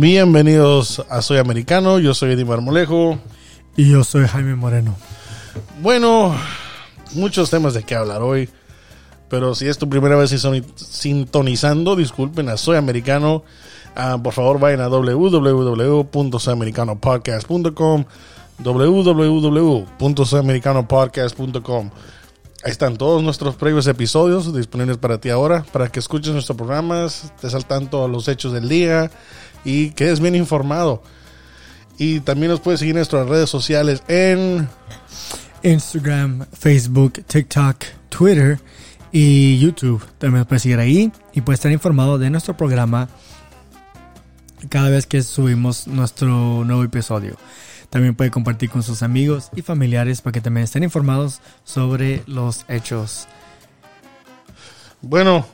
Bienvenidos a Soy Americano, yo soy Eddie Marmolejo. Y yo soy Jaime Moreno. Bueno, muchos temas de qué hablar hoy. Pero si es tu primera vez sintonizando, disculpen a Soy Americano. Ah, por favor, vayan a www.soyamericanopodcast.com www.soyamericanopodcast.com Ahí están todos nuestros previos episodios disponibles para ti ahora, para que escuches nuestros programas, te al tanto los hechos del día y quedes bien informado. Y también nos puedes seguir en nuestras redes sociales en Instagram, Facebook, TikTok, Twitter y YouTube. También nos puedes seguir ahí y puedes estar informado de nuestro programa cada vez que subimos nuestro nuevo episodio. También puede compartir con sus amigos y familiares para que también estén informados sobre los hechos. Bueno,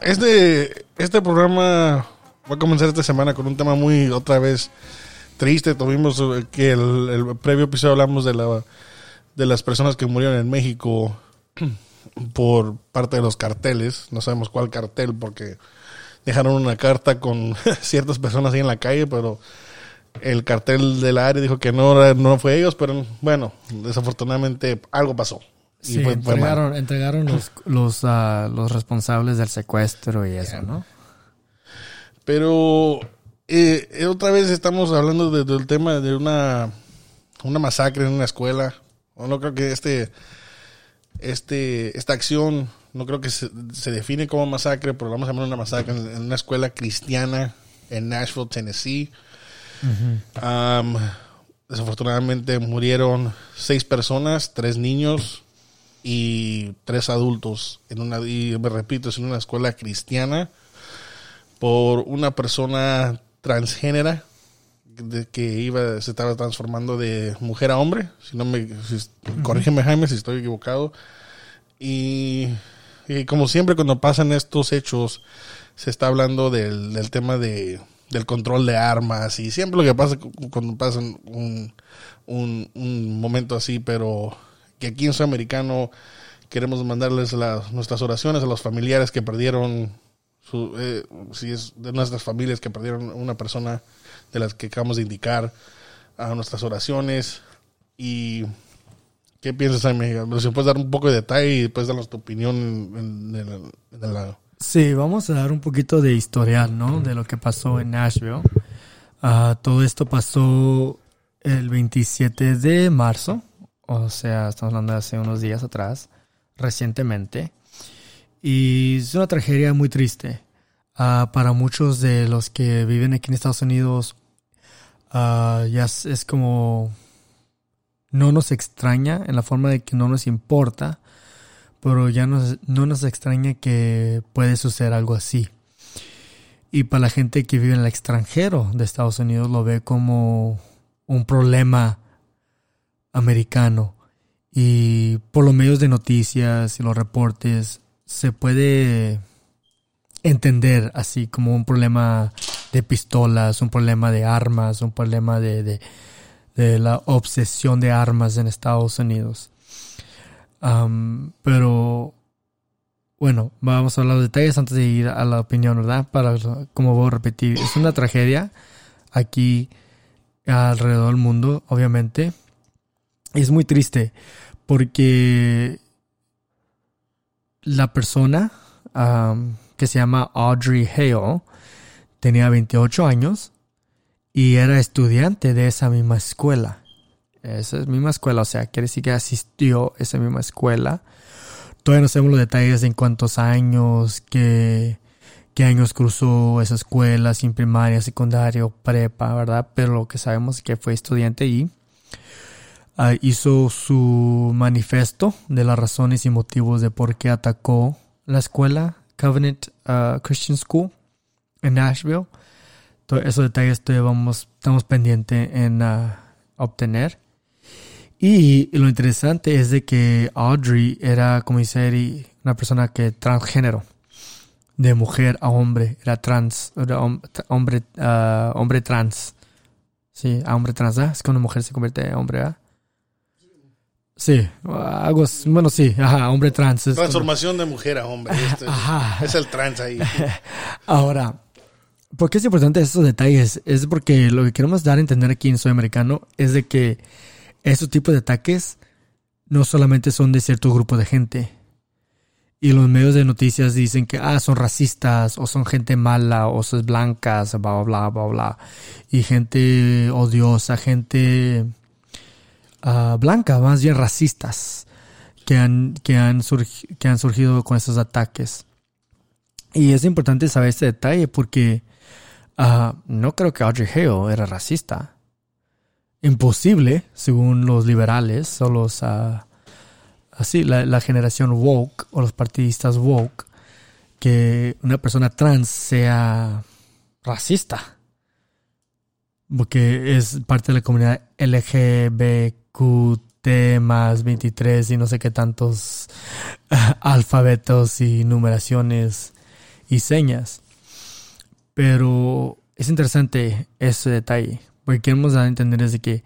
este, este programa va a comenzar esta semana con un tema muy, otra vez, triste. Tuvimos eh, que el, el previo episodio hablamos de, la, de las personas que murieron en México por parte de los carteles. No sabemos cuál cartel porque dejaron una carta con ciertas personas ahí en la calle, pero el cartel de la área dijo que no, no fue ellos, pero bueno, desafortunadamente algo pasó. sí, entregaron, entregaron, los, los, ah, los, responsables del secuestro y eso, ¿no? Pero eh, otra vez estamos hablando del tema de una, una masacre en una escuela. No creo que este, este, esta acción, no creo que se, define como masacre, pero vamos a llamar una masacre en una escuela cristiana en Nashville, Tennessee. Desafortunadamente murieron seis personas, tres niños y tres adultos en una y me repito es en una escuela cristiana por una persona transgénera que iba se estaba transformando de mujer a hombre si no me corrígeme Jaime si estoy equivocado. Y, como siempre cuando pasan estos hechos se está hablando del tema de del control de armas y siempre lo que pasa cuando pasa un, un, momento así, pero que aquí en Sudamericano queremos mandarles nuestras oraciones a los familiares que perdieron, eh, si es de nuestras familias que perdieron una persona de las que acabamos de indicar, a nuestras oraciones y... ¿Qué piensas, Jaime? Si puedes dar un poco de detalle y puedes darnos tu opinión en, en, en la Sí, vamos a dar un poquito de historial, ¿no? De lo que pasó en Nashville. Ah, todo esto pasó el 27 de marzo, o sea, estamos hablando de hace unos días atrás, recientemente. Y es una tragedia muy triste. Ah, para muchos de los que viven aquí en Estados Unidos, uh, ya es como no nos extraña en la forma de que no nos importa pero ya no nos extraña que puede suceder algo así. Y para la gente que vive en el extranjero de Estados Unidos lo ve como un problema americano. Y por los medios de noticias y los reportes se puede entender así como un problema de pistolas, un problema de armas, un problema de, de la obsesión de armas en Estados Unidos pero bueno, vamos a hablar de detalles antes de ir a la opinión, ¿verdad? Para, como voy a repetir, es una tragedia aquí alrededor del mundo, obviamente. Es muy triste porque la persona que se llama Audrey Hale tenía 28 años y era estudiante de esa misma escuela esa misma escuela, o sea, quiere decir que asistió a esa misma escuela. Todavía no sabemos los detalles de en cuántos años, qué, qué años cruzó esa escuela, sin primaria, secundaria prepa, ¿verdad? Pero lo que sabemos es que fue estudiante y ah, hizo su manifiesto de las razones y motivos de por qué atacó la escuela Covenant ah, Christian School en Nashville. Todos esos detalles todavía estamos pendientes en ah, obtener. Y lo interesante es de que Audrey era, como dice una persona que transgénero, de mujer a hombre, era trans, hombre, uh, hombre trans. Sí, a hombre trans. Es que una mujer se convierte en hombre, ¿ah? Sí, algo, bueno, sí, ajá, hombre trans. Transformación de mujer a hombre. Este, ajá. Es el trans ahí. Ahora, ¿Por qué es importante estos detalles? Es porque lo que queremos dar a entender aquí en Soy Americano es de que esos tipos de ataques no solamente son de cierto grupo de gente. Y los medios de noticias dicen que ah, son racistas, o son gente mala, o son blancas, bla, bla, bla, bla. Y gente odiosa, gente ah, blanca, más bien racistas, que han, que, han que han surgido con esos ataques. Y es importante saber este detalle porque ah, no creo que Audrey Hale era racista. Imposible, según los liberales o los... Uh, así, la, generación woke o los partidistas woke, que una persona trans sea racista. Porque es parte de la comunidad LGBTQ más 23 y no sé qué tantos alfabetos y numeraciones y señas. Pero es interesante ese detalle, porque queremos dar a entender que,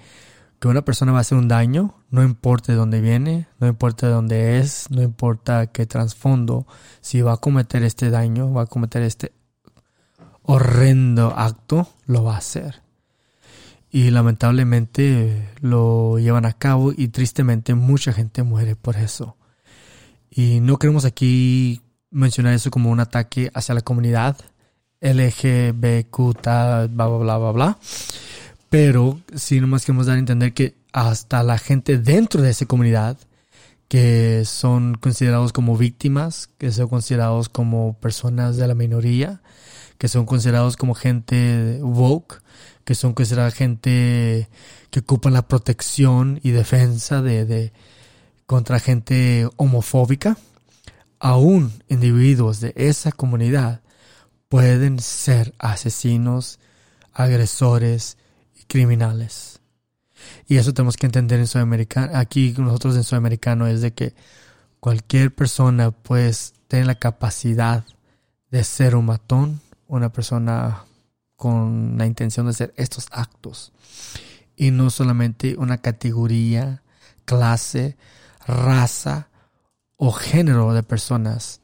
que una persona va a hacer un daño, no importa de dónde viene, no importa de dónde es, no importa qué trasfondo, si va a cometer este daño, va a cometer este horrendo acto, lo va a hacer. Y lamentablemente lo llevan a cabo y tristemente mucha gente muere por eso. Y no queremos aquí mencionar eso como un ataque hacia la comunidad LGBTQ, bla, bla, bla, bla, bla. Pero sí nomás queremos dar a entender que hasta la gente dentro de esa comunidad que son considerados como víctimas, que son considerados como personas de la minoría, que son considerados como gente woke, que son considerados gente que ocupan la protección y defensa de, de contra gente homofóbica, aún individuos de esa comunidad pueden ser asesinos, agresores y criminales. Y eso tenemos que entender en Sudamericano. Aquí nosotros en Sudamericano es de que cualquier persona puede tener la capacidad de ser un matón, una persona con la intención de hacer estos actos. Y no solamente una categoría, clase, raza o género de personas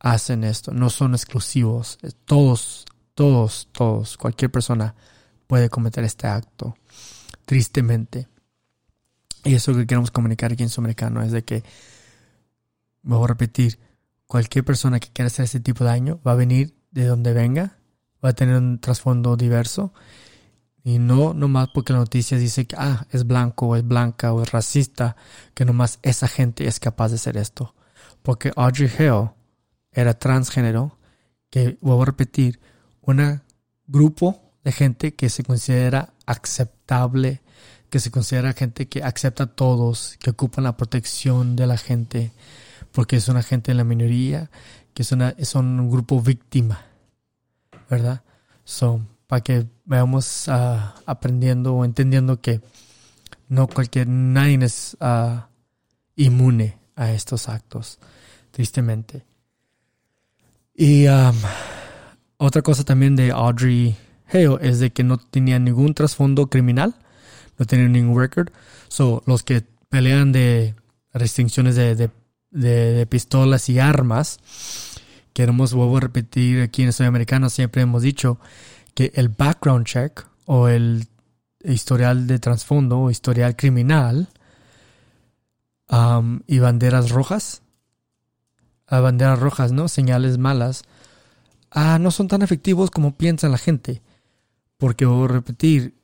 hacen esto. No son exclusivos. Todos, todos, todos, cualquier persona puede cometer este acto. Tristemente. Y eso que queremos comunicar aquí en Sudamericano es de que, me voy a repetir, cualquier persona que quiera hacer este tipo de daño va a venir de donde venga, va a tener un trasfondo diverso. Y no nomás porque la noticia dice que ah, es blanco o es blanca o es racista, que nomás esa gente es capaz de hacer esto. Porque Audrey Hale era transgénero, que vuelvo a repetir, un grupo de gente que se considera aceptable, que se considera gente que acepta a todos, que ocupan la protección de la gente, porque es una gente en la minoría, que es, una, son un grupo víctima, ¿verdad? Son para que veamos uh, aprendiendo o entendiendo que no cualquier, nadie es uh, inmune a estos actos, tristemente. Y um, otra cosa también de Audrey Hale es de que no tenía ningún trasfondo criminal, no tenía ningún record. So, los que pelean de restricciones de, de, de, pistolas y armas, queremos, vuelvo a repetir, aquí en Estudio Americano siempre hemos dicho que el background check o el historial de trasfondo o historial criminal y banderas rojas, banderas rojas, ¿no? Señales malas, ah, no son tan efectivos como piensa la gente. Porque, voy a repetir,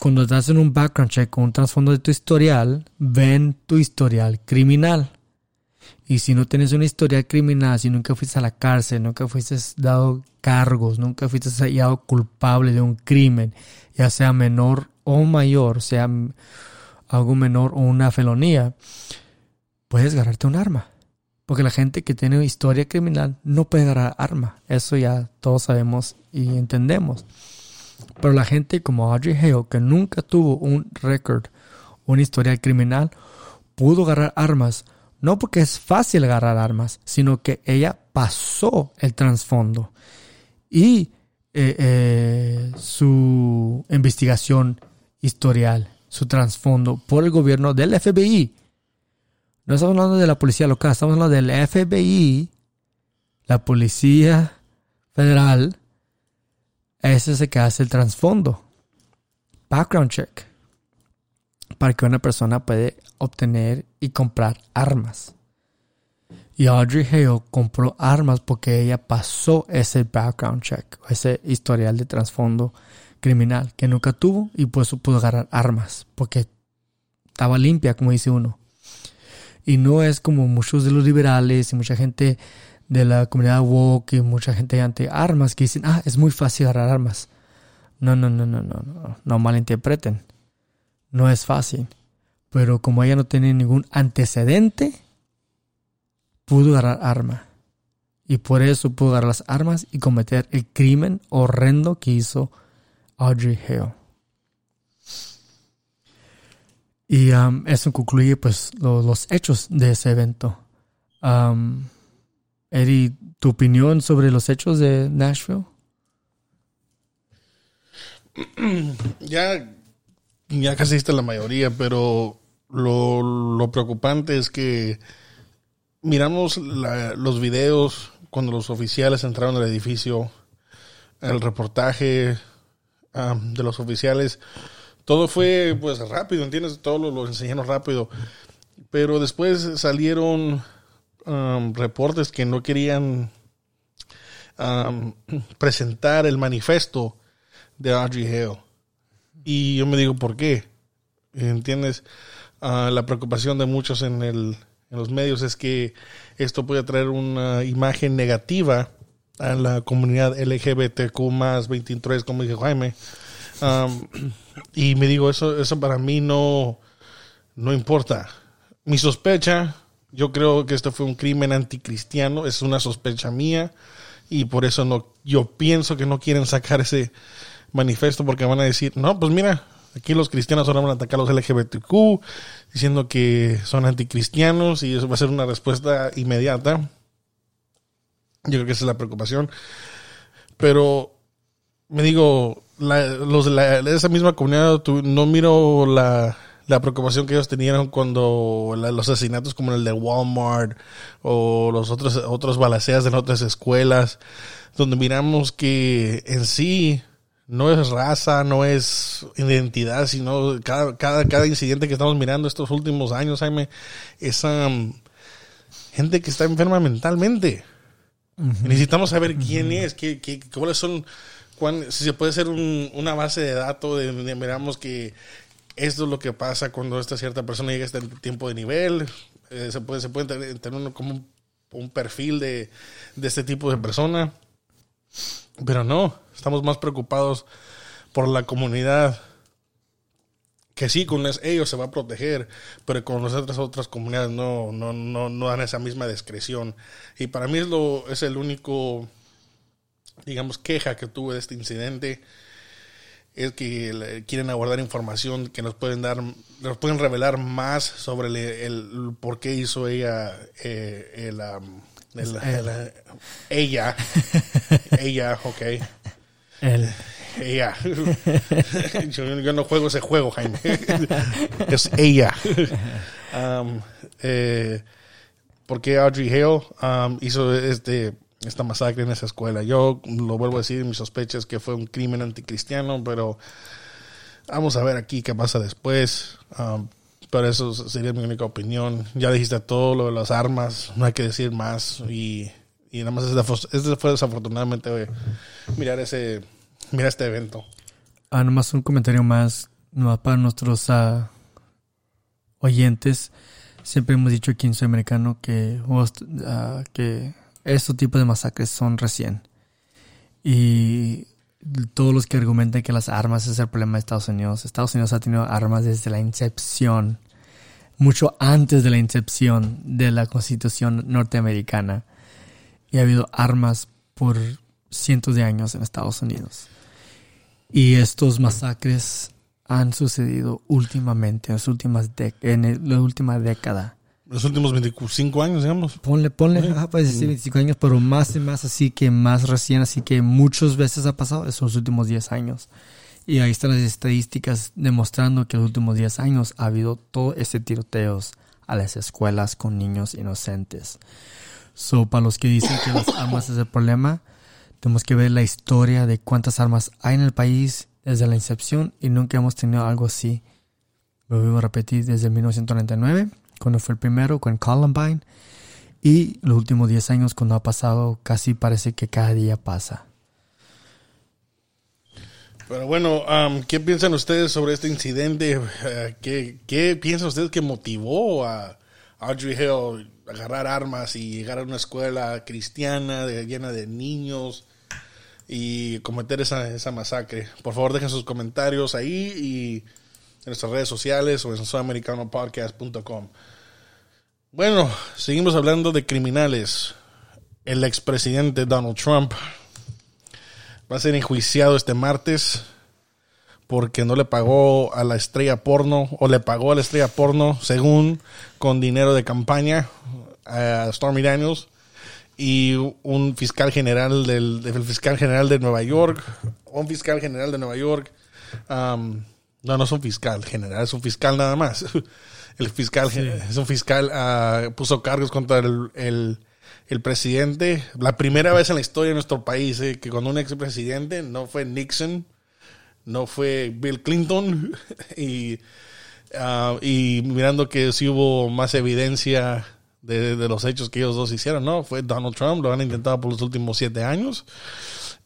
cuando te hacen un background check con un trasfondo de tu historial, ven tu historial criminal. Y si no tienes una historia criminal, si nunca fuiste a la cárcel, nunca fuiste dado cargos, nunca fuiste hallado culpable de un crimen, ya sea menor o mayor, sea algo menor o una felonía, puedes ganarte un arma. Porque la gente que tiene historia criminal no puede agarrar arma. Eso ya todos sabemos y entendemos. Pero la gente como Audrey Hale, que nunca tuvo un récord, una historia criminal, pudo agarrar armas no porque es fácil agarrar armas, sino que ella pasó el trasfondo. Y eh, eh, su investigación historial, su trasfondo por el gobierno del FBI. No estamos hablando de la policía local, estamos hablando del FBI, la policía federal ese es el que hace el trasfondo. Background check. Para que una persona puede obtener y comprar armas. Y Audrey Hale compró armas porque ella pasó ese background check, ese historial de trasfondo criminal que nunca tuvo y por eso pudo agarrar armas porque estaba limpia, como dice uno. Y no es como muchos de los liberales y mucha gente de la comunidad woke y mucha gente ante armas que dicen, ah, es muy fácil agarrar armas. No, no, no, no, no, no, no malinterpreten. No es fácil. Pero como ella no tiene ningún antecedente, pudo agarrar arma. Y por eso pudo agarrar las armas y cometer el crimen horrendo que hizo Audrey Hale. Y um, eso concluye pues los hechos de ese evento. Um, Eddie, ¿tu opinión sobre los hechos de Nashville? Ya, ya casi viste la mayoría, pero lo, preocupante es que miramos los videos cuando los oficiales entraron al edificio, el reportaje de los oficiales todo fue pues rápido, ¿entiendes? Todo lo, enseñaron rápido. Pero después salieron um, reportes que no querían presentar el manifiesto de Audrey Hale. Y yo me digo, ¿por qué? ¿Entiendes? La preocupación de muchos en, el, en los medios es que esto puede traer una imagen negativa a la comunidad LGBTQ más 23, como dijo Jaime. Y me digo, eso, eso para mí no, no importa. Mi sospecha, yo creo que esto fue un crimen anticristiano, es una sospecha mía y por eso no, yo pienso que no quieren sacar ese manifiesto porque van a decir, no, pues mira, aquí los cristianos ahora van a atacar a los LGBTQ diciendo que son anticristianos y eso va a ser una respuesta inmediata. Yo creo que esa es la preocupación. Pero me digo, los de esa misma comunidad no miro la, preocupación que ellos tenían cuando los asesinatos como el de Walmart o los otros otros balaceas en otras escuelas donde miramos que en sí no es raza, no es identidad, sino cada, cada, cada incidente que estamos mirando estos últimos años, Jaime, es gente que está enferma mentalmente. Necesitamos saber quién es, qué, qué, cuáles son si se puede hacer una base de datos de, miramos que esto es lo que pasa cuando esta cierta persona llega a este tiempo de nivel. Eh, se puede, se puede tener, como un, perfil de, de, este tipo de persona. Pero no, estamos más preocupados por la comunidad. Que sí, con ellos se va a proteger, pero con las otras, otras comunidades no, no, no, no dan esa misma discreción. Y para mí es, lo, es el único digamos, queja que tuve de este incidente es que quieren abordar información que nos pueden dar, nos pueden revelar más sobre el, por qué hizo ella, eh, el, ella, ella, ok. Ella. yo, no juego ese juego, Jaime. es ella. Um, eh, porque Audrey Hale um, hizo este esta masacre en esa escuela. Yo lo vuelvo a decir, mi sospecha es que fue un crimen anticristiano, pero vamos a ver aquí qué pasa después. Um, pero eso sería mi única opinión. Ya dijiste todo lo de las armas, no hay que decir más. Y, y nada más este fue desafortunadamente mirar ese mirar este evento. Ah, nomás un comentario más, nomás para nuestros uh, oyentes. Siempre hemos dicho aquí en Soy Americano que, uh, que estos tipos de masacres son recién. Y todos los que argumentan que las armas es el problema de Estados Unidos, Estados Unidos ha tenido armas desde la incepción, mucho antes de la incepción de la Constitución norteamericana. Y ha habido armas por cientos de años en Estados Unidos. Y estos masacres han sucedido últimamente, en, las últimas en la última década los últimos 25 años, digamos. Ponle, ponle, ah, pues decir 25 años, pero más y más así que más recién, así que muchas veces ha pasado esos últimos 10 años. Y ahí están las estadísticas demostrando que en los últimos 10 años ha habido todo ese tiroteos a las escuelas con niños inocentes. So, para los que dicen que las armas es el problema, Tenemos que ver la historia de cuántas armas hay en el país desde la incepción y nunca hemos tenido algo así. Lo vivo a repetir desde 1999, cuando fue el primero con Columbine, y los últimos 10 años cuando ha pasado, casi parece que cada día pasa. Pero bueno, um, ¿qué piensan ustedes sobre este incidente? Uh, ¿qué, ¿Qué piensan ustedes que motivó a Audrey Hill a agarrar armas y llegar a una escuela cristiana llena de niños y cometer esa, esa masacre? Por favor, dejen sus comentarios ahí y en nuestras redes sociales o en sudamericanopodcast.com. Bueno, seguimos hablando de criminales. El expresidente Donald Trump va a ser enjuiciado este martes porque no le pagó a la estrella porno o le pagó a la estrella porno según con dinero de campaña a Stormy Daniels y un fiscal general del, fiscal general de Nueva York un fiscal general de Nueva York um, no no es un fiscal general es un fiscal nada más el fiscal es un fiscal uh, puso cargos contra el, el, presidente. La primera vez en la historia de nuestro país eh, que con un expresidente no fue Nixon no fue Bill Clinton y, uh, y mirando que si hubo más evidencia de, los hechos que ellos dos hicieron, no, fue Donald Trump, lo han intentado por los últimos siete años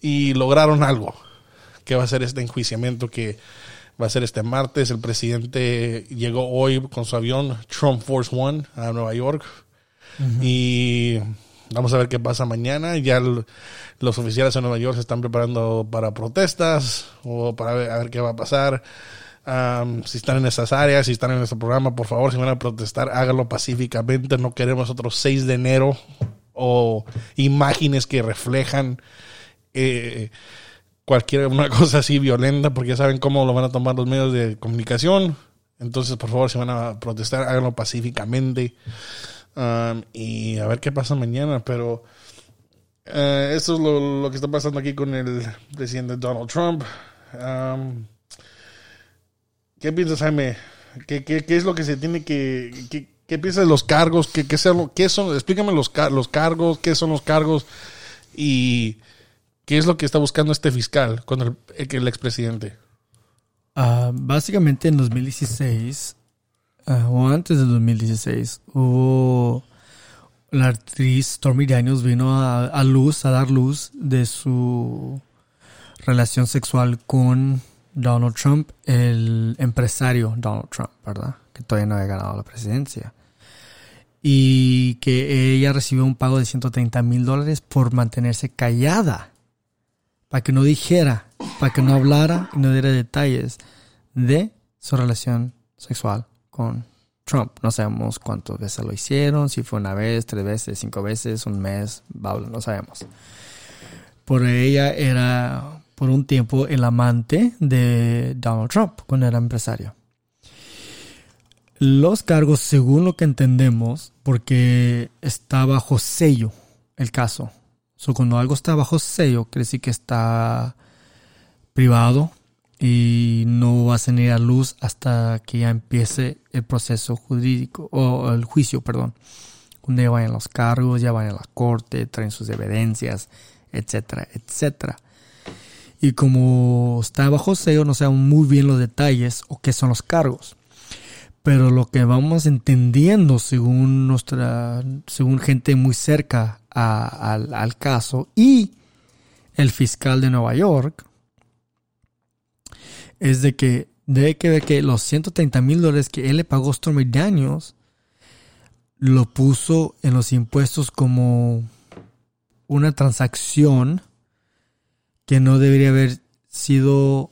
y lograron algo, que va a ser este enjuiciamiento que va a ser este martes. El presidente llegó hoy con su avión Trump Force One a Nueva York y vamos a ver qué pasa mañana. Ya los oficiales en Nueva York se están preparando para protestas o para ver, qué va a pasar. si están en esas áreas, si están en nuestro programa, por favor, si van a protestar, háganlo pacíficamente. No queremos otro 6 de enero o imágenes que reflejan eh, cualquier una cosa así violenta, porque ya saben cómo lo van a tomar los medios de comunicación. Entonces, por favor, si van a protestar, háganlo pacíficamente. y a ver qué pasa mañana, pero eh, esto es lo, que está pasando aquí con el presidente Donald Trump. ¿Qué piensas, Jaime? ¿Qué, ¿Qué, qué, es lo que se tiene que... ¿Qué, qué piensas de los cargos? ¿Qué, qué son? Explícame los, los cargos, qué son los cargos y qué es lo que está buscando este fiscal con el, el expresidente. Uh, básicamente en 2016, ah, o antes de 2016, hubo la actriz Stormy Daniels vino a, luz, a dar luz de su relación sexual con Donald Trump, el empresario Donald Trump, ¿verdad? Que todavía no había ganado la presidencia. Y que ella recibió un pago de 130 mil dólares por mantenerse callada. Para que no dijera, para que no hablara y no diera detalles de su relación sexual con Trump. No sabemos cuántas veces lo hicieron, si fue una vez, tres veces, cinco veces, un mes, no sabemos. Por ella era por un tiempo el amante de Donald Trump cuando era empresario. Los cargos, según lo que entendemos, porque está bajo sello el caso. So, cuando algo está bajo sello, quiere decir que está privado, y no va a salir a luz hasta que ya empiece el proceso jurídico o el juicio, perdón, donde ya vayan los cargos, ya vayan a la corte, traen sus evidencias, etcétera, etcétera. Y como está bajo sello, no sabemos muy bien los detalles o qué son los cargos. Pero lo que vamos entendiendo según nuestra, según gente muy cerca al, al caso y el fiscal de Nueva York, es de que debe que ver que los 130 mil dólares que él le pagó a Stormy Daniels lo puso en los impuestos como una transacción que no debería haber sido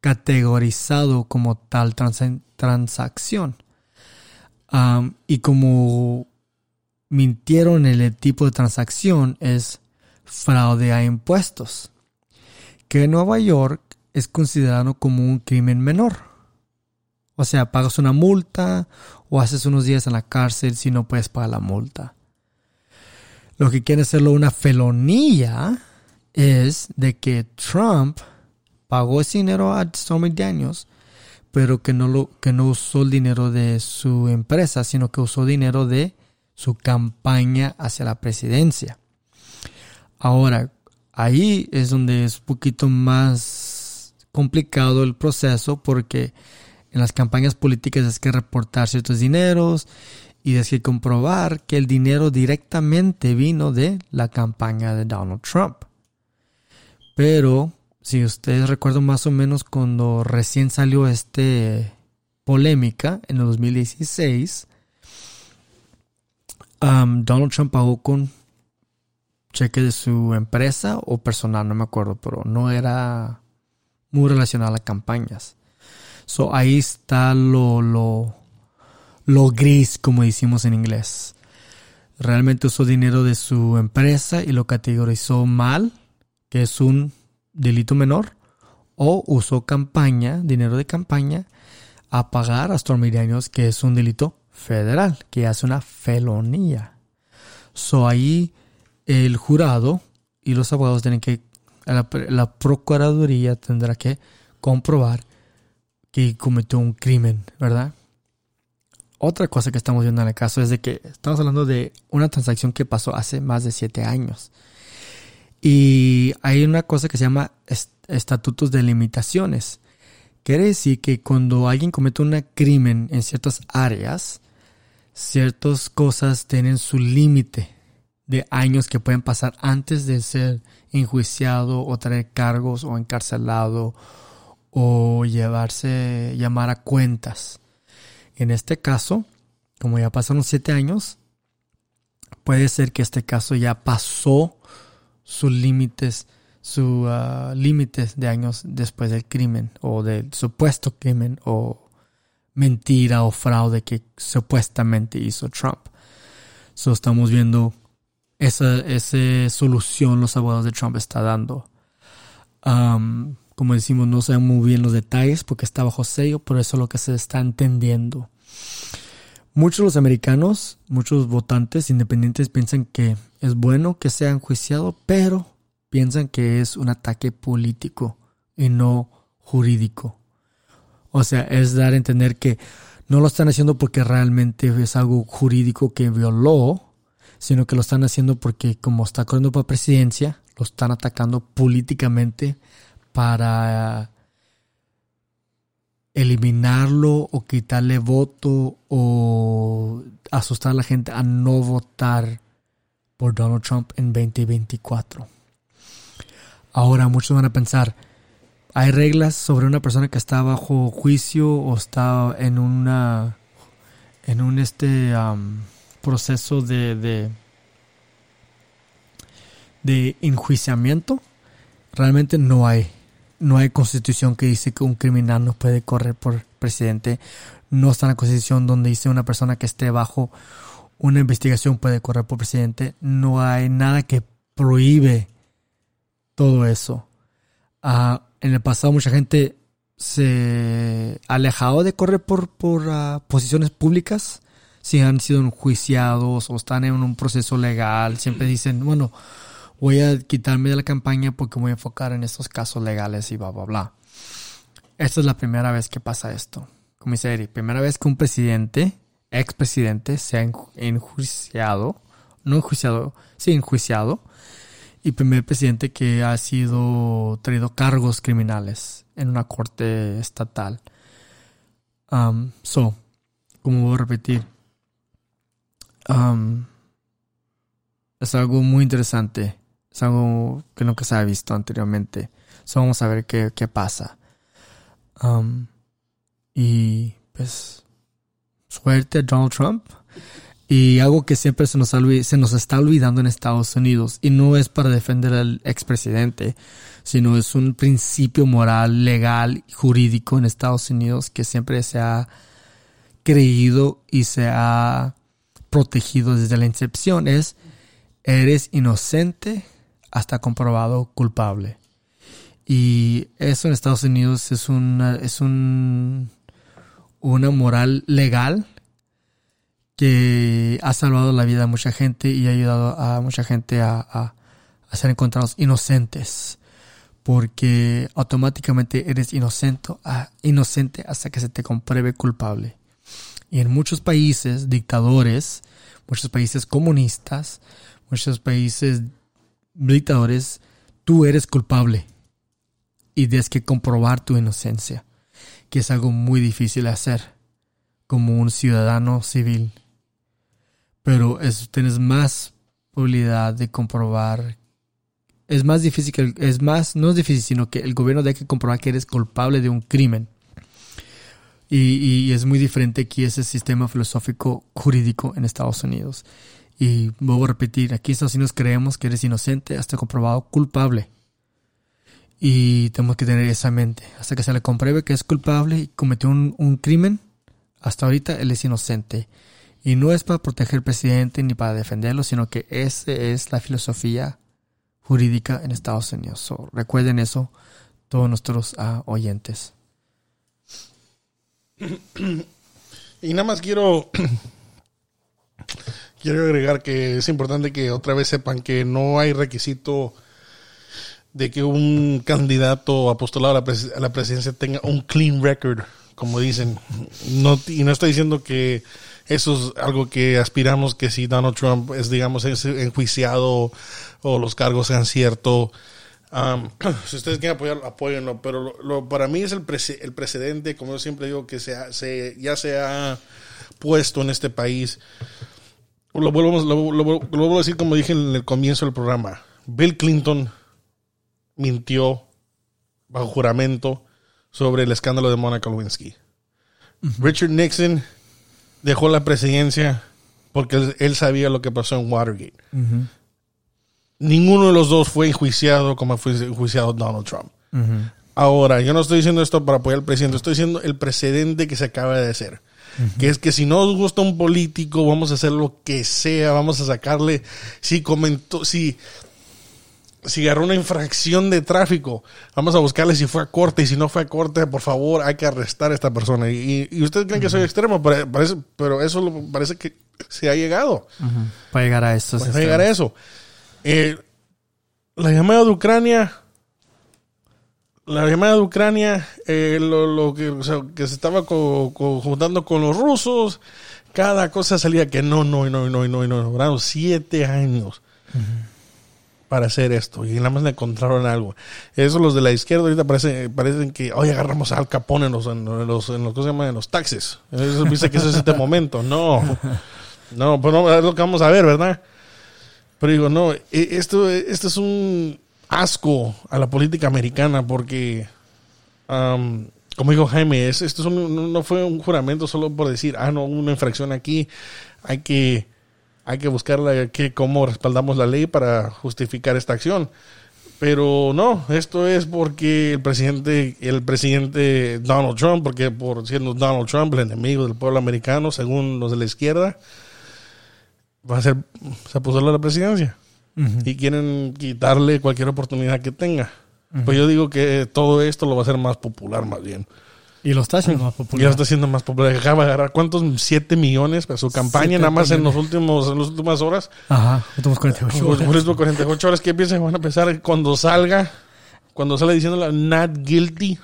categorizado como tal transacción. y como mintieron en el tipo de transacción es fraude a impuestos. Que en Nueva York es considerado como un crimen menor. O sea, pagas una multa o haces unos días en la cárcel si no puedes pagar la multa. Lo que quiere hacerlo una felonía es de que Trump pagó ese dinero a Stormy Daniels, pero que no, lo, que no usó el dinero de su empresa, sino que usó dinero de su campaña hacia la presidencia. Ahora, ahí es donde es un poquito más complicado el proceso porque en las campañas políticas es que reportar ciertos dineros y es que comprobar que el dinero directamente vino de la campaña de Donald Trump. Pero si ustedes recuerdan más o menos cuando recién salió este polémica en el 2016, um, Donald Trump pagó con cheque de su empresa o personal, no me acuerdo, pero no era muy relacionado a campañas. So ahí está lo, lo, lo gris, como decimos en inglés. Realmente usó dinero de su empresa y lo categorizó mal, que es un delito menor, o usó campaña, dinero de campaña, a pagar a Stormy Daniels, que es un delito federal, que hace una felonía. So ahí el jurado y los abogados tienen que, la, la procuraduría tendrá que comprobar que cometió un crimen, ¿verdad? Otra cosa que estamos viendo en el caso es de que estamos hablando de una transacción que pasó hace más de siete años. Y hay una cosa que se llama estatutos de limitaciones. Quiere decir que cuando alguien comete un crimen en ciertas áreas, ciertas cosas tienen su límite de años que pueden pasar antes de ser enjuiciado o traer cargos o encarcelado o llevarse, llamar a cuentas. En este caso, como ya pasaron siete años, puede ser que este caso ya pasó sus límites, sus ah, límites de años después del crimen o del supuesto crimen o mentira o fraude que supuestamente hizo Trump. So estamos viendo esa, esa solución los abogados de Trump está dando. Um, como decimos, no saben muy bien los detalles porque está bajo sello, por eso es lo que se está entendiendo. Muchos de los americanos, muchos votantes independientes piensan que es bueno que sea enjuiciado, pero piensan que es un ataque político y no jurídico. O sea, es dar a entender que no lo están haciendo porque realmente es algo jurídico que violó, sino que lo están haciendo porque como está corriendo para presidencia, lo están atacando políticamente para eliminarlo o quitarle voto o asustar a la gente a no votar por Donald Trump en 2024. Ahora muchos van a pensar, hay reglas sobre una persona que está bajo juicio o está en una en un este proceso de, de enjuiciamiento. Realmente no hay no hay constitución que dice que un criminal no puede correr por presidente. No está en la constitución donde dice una persona que esté bajo una investigación puede correr por presidente. No hay nada que prohíbe todo eso. Ah, en el pasado mucha gente se alejado de correr por, por ah, posiciones públicas. Si han sido enjuiciados o están en un proceso legal, siempre dicen, bueno, voy a quitarme de la campaña porque voy a enfocar en estos casos legales y bla, bla, bla. Esta es la primera vez que pasa esto. Comisario, primera vez que un presidente, expresidente, se ha enjuiciado, no enjuiciado, sí enjuiciado, y primer presidente que ha sido traído cargos criminales en una corte estatal. Um, so, como voy a repetir, um, es algo muy interesante es algo que nunca se ha visto anteriormente. So vamos a ver qué, pasa. Um, y pues suerte Donald Trump. Y algo que siempre se nos, se nos está olvidando en Estados Unidos, y no es para defender al expresidente, sino es un principio moral, legal, jurídico en Estados Unidos que siempre se ha creído y se ha protegido desde la incepción. Es, eres inocente hasta comprobado culpable. Y eso en Estados Unidos es una, es un, una moral legal que ha salvado la vida de mucha gente y ha ayudado a mucha gente a, a, ser encontrados inocentes. Porque automáticamente eres inocente, inocente hasta que se te compruebe culpable. Y en muchos países, dictadores, muchos países comunistas, muchos países dictadores tú eres culpable y tienes que comprobar tu inocencia, que es algo muy difícil de hacer como un ciudadano civil. Pero es, tienes más probabilidad de comprobar. Es más difícil que, es más, no es difícil, sino que el gobierno debe comprobar que eres culpable de un crimen. Y, y es muy diferente aquí ese sistema filosófico jurídico en Estados Unidos. Y vuelvo a repetir, aquí en Estados Unidos creemos que eres inocente hasta comprobado culpable. Y tenemos que tener esa mente. Hasta que se le compruebe que es culpable y cometió un, un crimen, hasta ahorita él es inocente. Y no es para proteger al presidente ni para defenderlo, sino que esa es la filosofía jurídica en Estados Unidos. recuerden eso, todos nuestros uh, oyentes. Y nada más quiero quiero agregar que es importante que otra vez sepan que no hay requisito de que un candidato apostolado a la, pres a la presidencia tenga un clean record, como dicen. Y no estoy diciendo que eso es algo que aspiramos que si Donald Trump es, digamos, enjuiciado o los cargos sean ciertos. Um, si ustedes quieren apoyarlo, apóyenlo. Pero lo, lo, para mí es el, prece el precedente, como yo siempre digo, que se, se, ya se ha puesto en este país. Lo vuelvo, lo, lo vuelvo a decir como dije en el comienzo del programa. Bill Clinton mintió bajo juramento sobre el escándalo de Monica Lewinsky. Uh -huh. Richard Nixon dejó la presidencia porque él, sabía lo que pasó en Watergate. Uh -huh. Ninguno de los dos fue enjuiciado como fue enjuiciado Donald Trump. Uh -huh. Ahora, yo no estoy diciendo esto para apoyar al presidente, estoy diciendo el precedente que se acaba de hacer. Que es que si no nos gusta un político, vamos a hacer lo que sea, vamos a sacarle, si comentó, si, si agarró una infracción de tráfico, vamos a buscarle si fue a corte y si no fue a corte, por favor, hay que arrestar a esta persona. Y, y ustedes creen uh -huh. que soy extremo, pero, parece, pero eso parece que se ha llegado. Uh -huh. Para llegar a esto. Para llegar a eso. Eh, la llamada de Ucrania, la llamada de Ucrania, eh, lo, lo, que, o sea, que se estaba co, co, juntando con los rusos, cada cosa salía que no, no, no, no, no, no, duraron siete años. Uh -huh para hacer esto y nada más le encontraron algo. Eso los de la izquierda ahorita parecen, parecen que hoy agarramos Al Capone en los, en los, en los, ¿cómo se llama? En los taxis. Eso dice que es este momento. No, no, pues no, es lo que vamos a ver, ¿verdad? Pero digo, no, esto, esto es un asco a la política americana porque, como dijo Jaime, es, esto no fue un juramento solo por decir, ah, no, una infracción aquí, hay que hay que buscar la, que, cómo respaldamos la ley para justificar esta acción. Pero no, esto es porque el presidente, el presidente Donald Trump, porque por siendo Donald Trump el enemigo del pueblo americano, según los de la izquierda, va a ser, se puso a la presidencia. Uh -huh. Y quieren quitarle cualquier oportunidad que tenga. Uh -huh. Pues yo digo que todo esto lo va a hacer más popular más bien. Y lo está haciendo más popular. Y lo está haciendo más popular. Acaba de agarrar cuántos? 7 millones para su campaña, nada más en los últimos, en las últimas horas. Ajá, últimos 48 horas. Últimos 48 horas. ¿Qué piensan? Van a pensar cuando salga, cuando sale diciendo not guilty.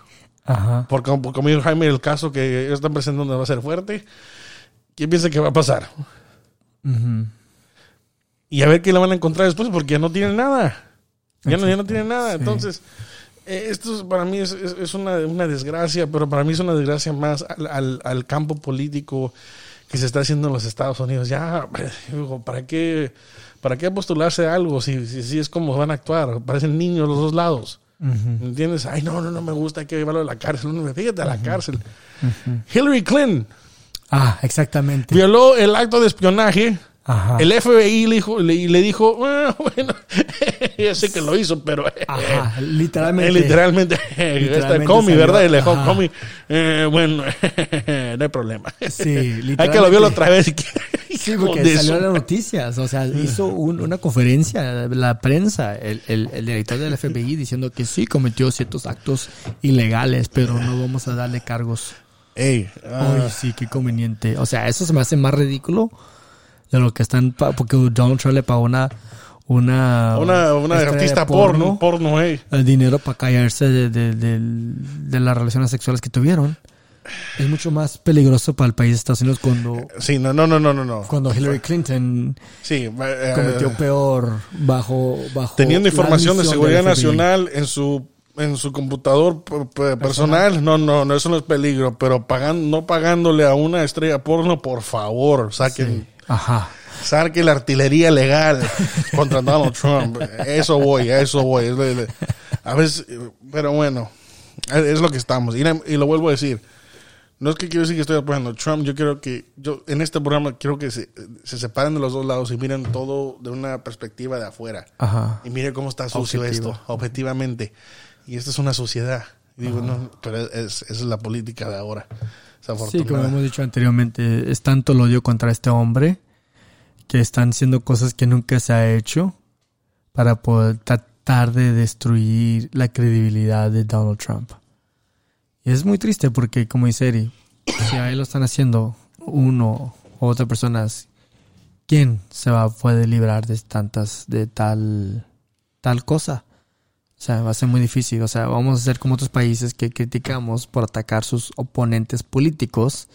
Ajá. Porque, como dijo Jaime, el caso que ellos están presentando va a ser fuerte. ¿Qué piensa que va a pasar? Uh -huh. Y a ver qué le van a encontrar después, porque ya no tienen nada. Ya no, ya no tienen nada. Sí. Entonces. Esto para mí es, es, es una, una, desgracia, pero para mí es una desgracia más al, al, al, campo político que se está haciendo en los Estados Unidos. Ya, ¿para qué, para qué postularse a algo si, si, si, es como van a actuar? Parecen niños los dos lados. Uh -huh. ¿Me entiendes? Ay, no, no, no me gusta, hay que llevarlo a la cárcel. No, fíjate a la uh -huh. cárcel. Uh -huh. Hillary Clinton. Ah, exactamente. Violó el acto de espionaje Ajá. El FBI le dijo, le, le dijo ah, bueno, ya sé que lo hizo, pero Ajá, literalmente, literalmente, literalmente está Comi, ¿verdad? Y le dijo, Comi, eh, bueno, no hay problema. Sí, hay que lo vio la otra vez. Sí, porque salió en las noticias, o sea, hizo un, una conferencia, la prensa, el, el, el, director del FBI diciendo que sí cometió ciertos actos ilegales, pero no vamos a darle cargos. Ey, uh, Ay, sí, qué conveniente. O sea, eso se me hace más ridículo de lo que están porque Donald Trump le pagó una una una, una artista porno, porno hey. el dinero para callarse de, de, de, de, las relaciones sexuales que tuvieron es mucho más peligroso para el país de Estados Unidos cuando, Sí, no, no, no, no, no. no. cuando Hillary Clinton Sí, eh, cometió peor bajo, bajo teniendo información de seguridad nacional en su en su computador personal, no, no, no, eso no es peligro, pero pagan, no pagándole a una estrella porno, por favor, saquen, Ajá. saquen la artillería legal contra Donald Trump. Eso voy, a eso voy. A veces, pero bueno, es lo que estamos. Y, lo vuelvo a decir. No es que quiero decir que estoy apoyando a Trump, yo quiero que, yo en este programa quiero que se, se separen de los dos lados y miren todo de una perspectiva de afuera. Ajá. Y mire cómo está sucio Objetivo. esto, objetivamente. Y esta es una sociedad. Digo, no, pero es, esa es la política de ahora. Sí, como hemos dicho anteriormente, es tanto el odio contra este hombre que están haciendo cosas que nunca se ha hecho para poder tratar de destruir la credibilidad de Donald Trump. Y es muy triste porque, como dice Eri, si ahí lo están haciendo uno o otra persona, ¿quién se va a poder librar de tantas, de tal, tal cosa? O sea, va a ser muy difícil. O sea, vamos a ser como otros países que criticamos por atacar sus oponentes políticos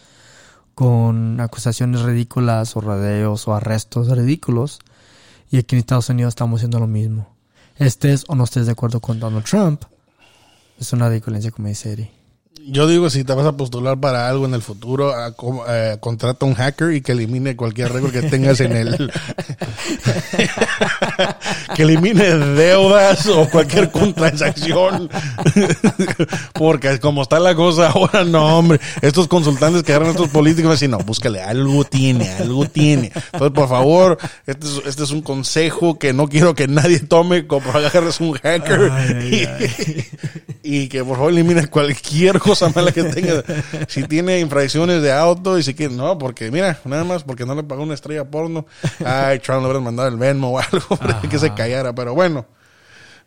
con acusaciones ridículas o rodeos o arrestos ridículos. Y aquí en Estados Unidos estamos haciendo lo mismo. Estés o no estés de acuerdo con Donald Trump, es una ridiculencia como dice Eri. Yo digo, si te vas a postular para algo en el futuro, a- co- eh, contrata un hacker y que elimine cualquier récord que tengas en el... que elimine deudas o cualquier transacción. Porque como está la cosa ahora, no, hombre. Estos consultantes que agarran a estos políticos a decir, no, búscale, algo tiene, algo tiene. Entonces, por favor, este es, este es un consejo que no quiero que nadie tome como agarres un hacker. Ay, ay, y que por favor elimine cualquier cosa mala que tenga. Si tiene infracciones de auto y si que no, porque mira, nada más porque no le pagó una estrella porno. Ay, Trump le hubieran mandado el Venmo o algo para que se callara. Pero bueno,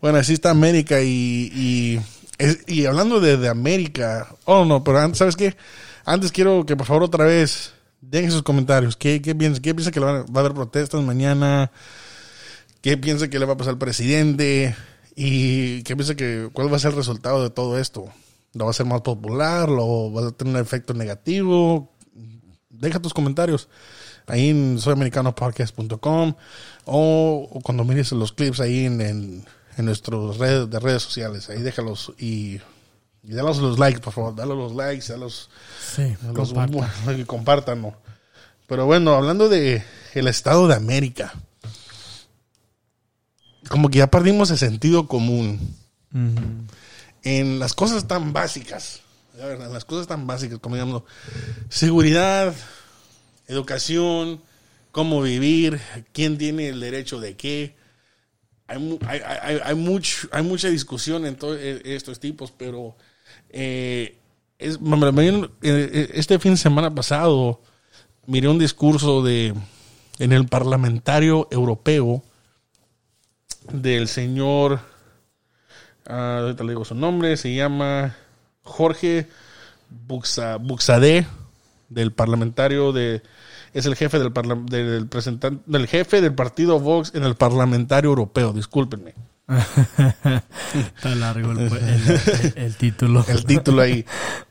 bueno, así está América y, y, es- y hablando de, de América, oh no, pero antes, ¿sabes qué? Antes quiero que por favor otra vez dejen sus comentarios. ¿Qué, qué piensa? ¿Qué piensa que va a haber protestas mañana? ¿Qué piensa que le va a pasar al presidente? ¿Y qué piensa que cuál va a ser el resultado de todo esto? ¿Lo va a ser más popular? ¿Lo va a tener un efecto negativo? Deja tus comentarios ahí en soyamericanopodcast.com o, o cuando mires los clips ahí en, en, en nuestras redes de redes sociales. Ahí déjalos y, y dalos los likes, por favor. Dale los likes, Sí, los, compartan. que compartan. ¿no? Pero bueno, hablando de el Estado de América, como que ya perdimos el sentido común. En las cosas tan básicas. Las cosas tan básicas como digamos seguridad, educación, cómo vivir, quién tiene el derecho de qué. Hay, mu- hay, hay, hay, mucho, hay mucha discusión en todos estos tipos, pero eh, eh, este fin de semana pasado miré un discurso de en el parlamentario europeo del señor ah, ahorita le digo su nombre se llama Jorge Buxa, Buxadé del parlamentario de es el jefe del parla- del presentante del jefe del partido Vox en el parlamentario europeo discúlpenme Está largo el, el- el- el título. el título ahí.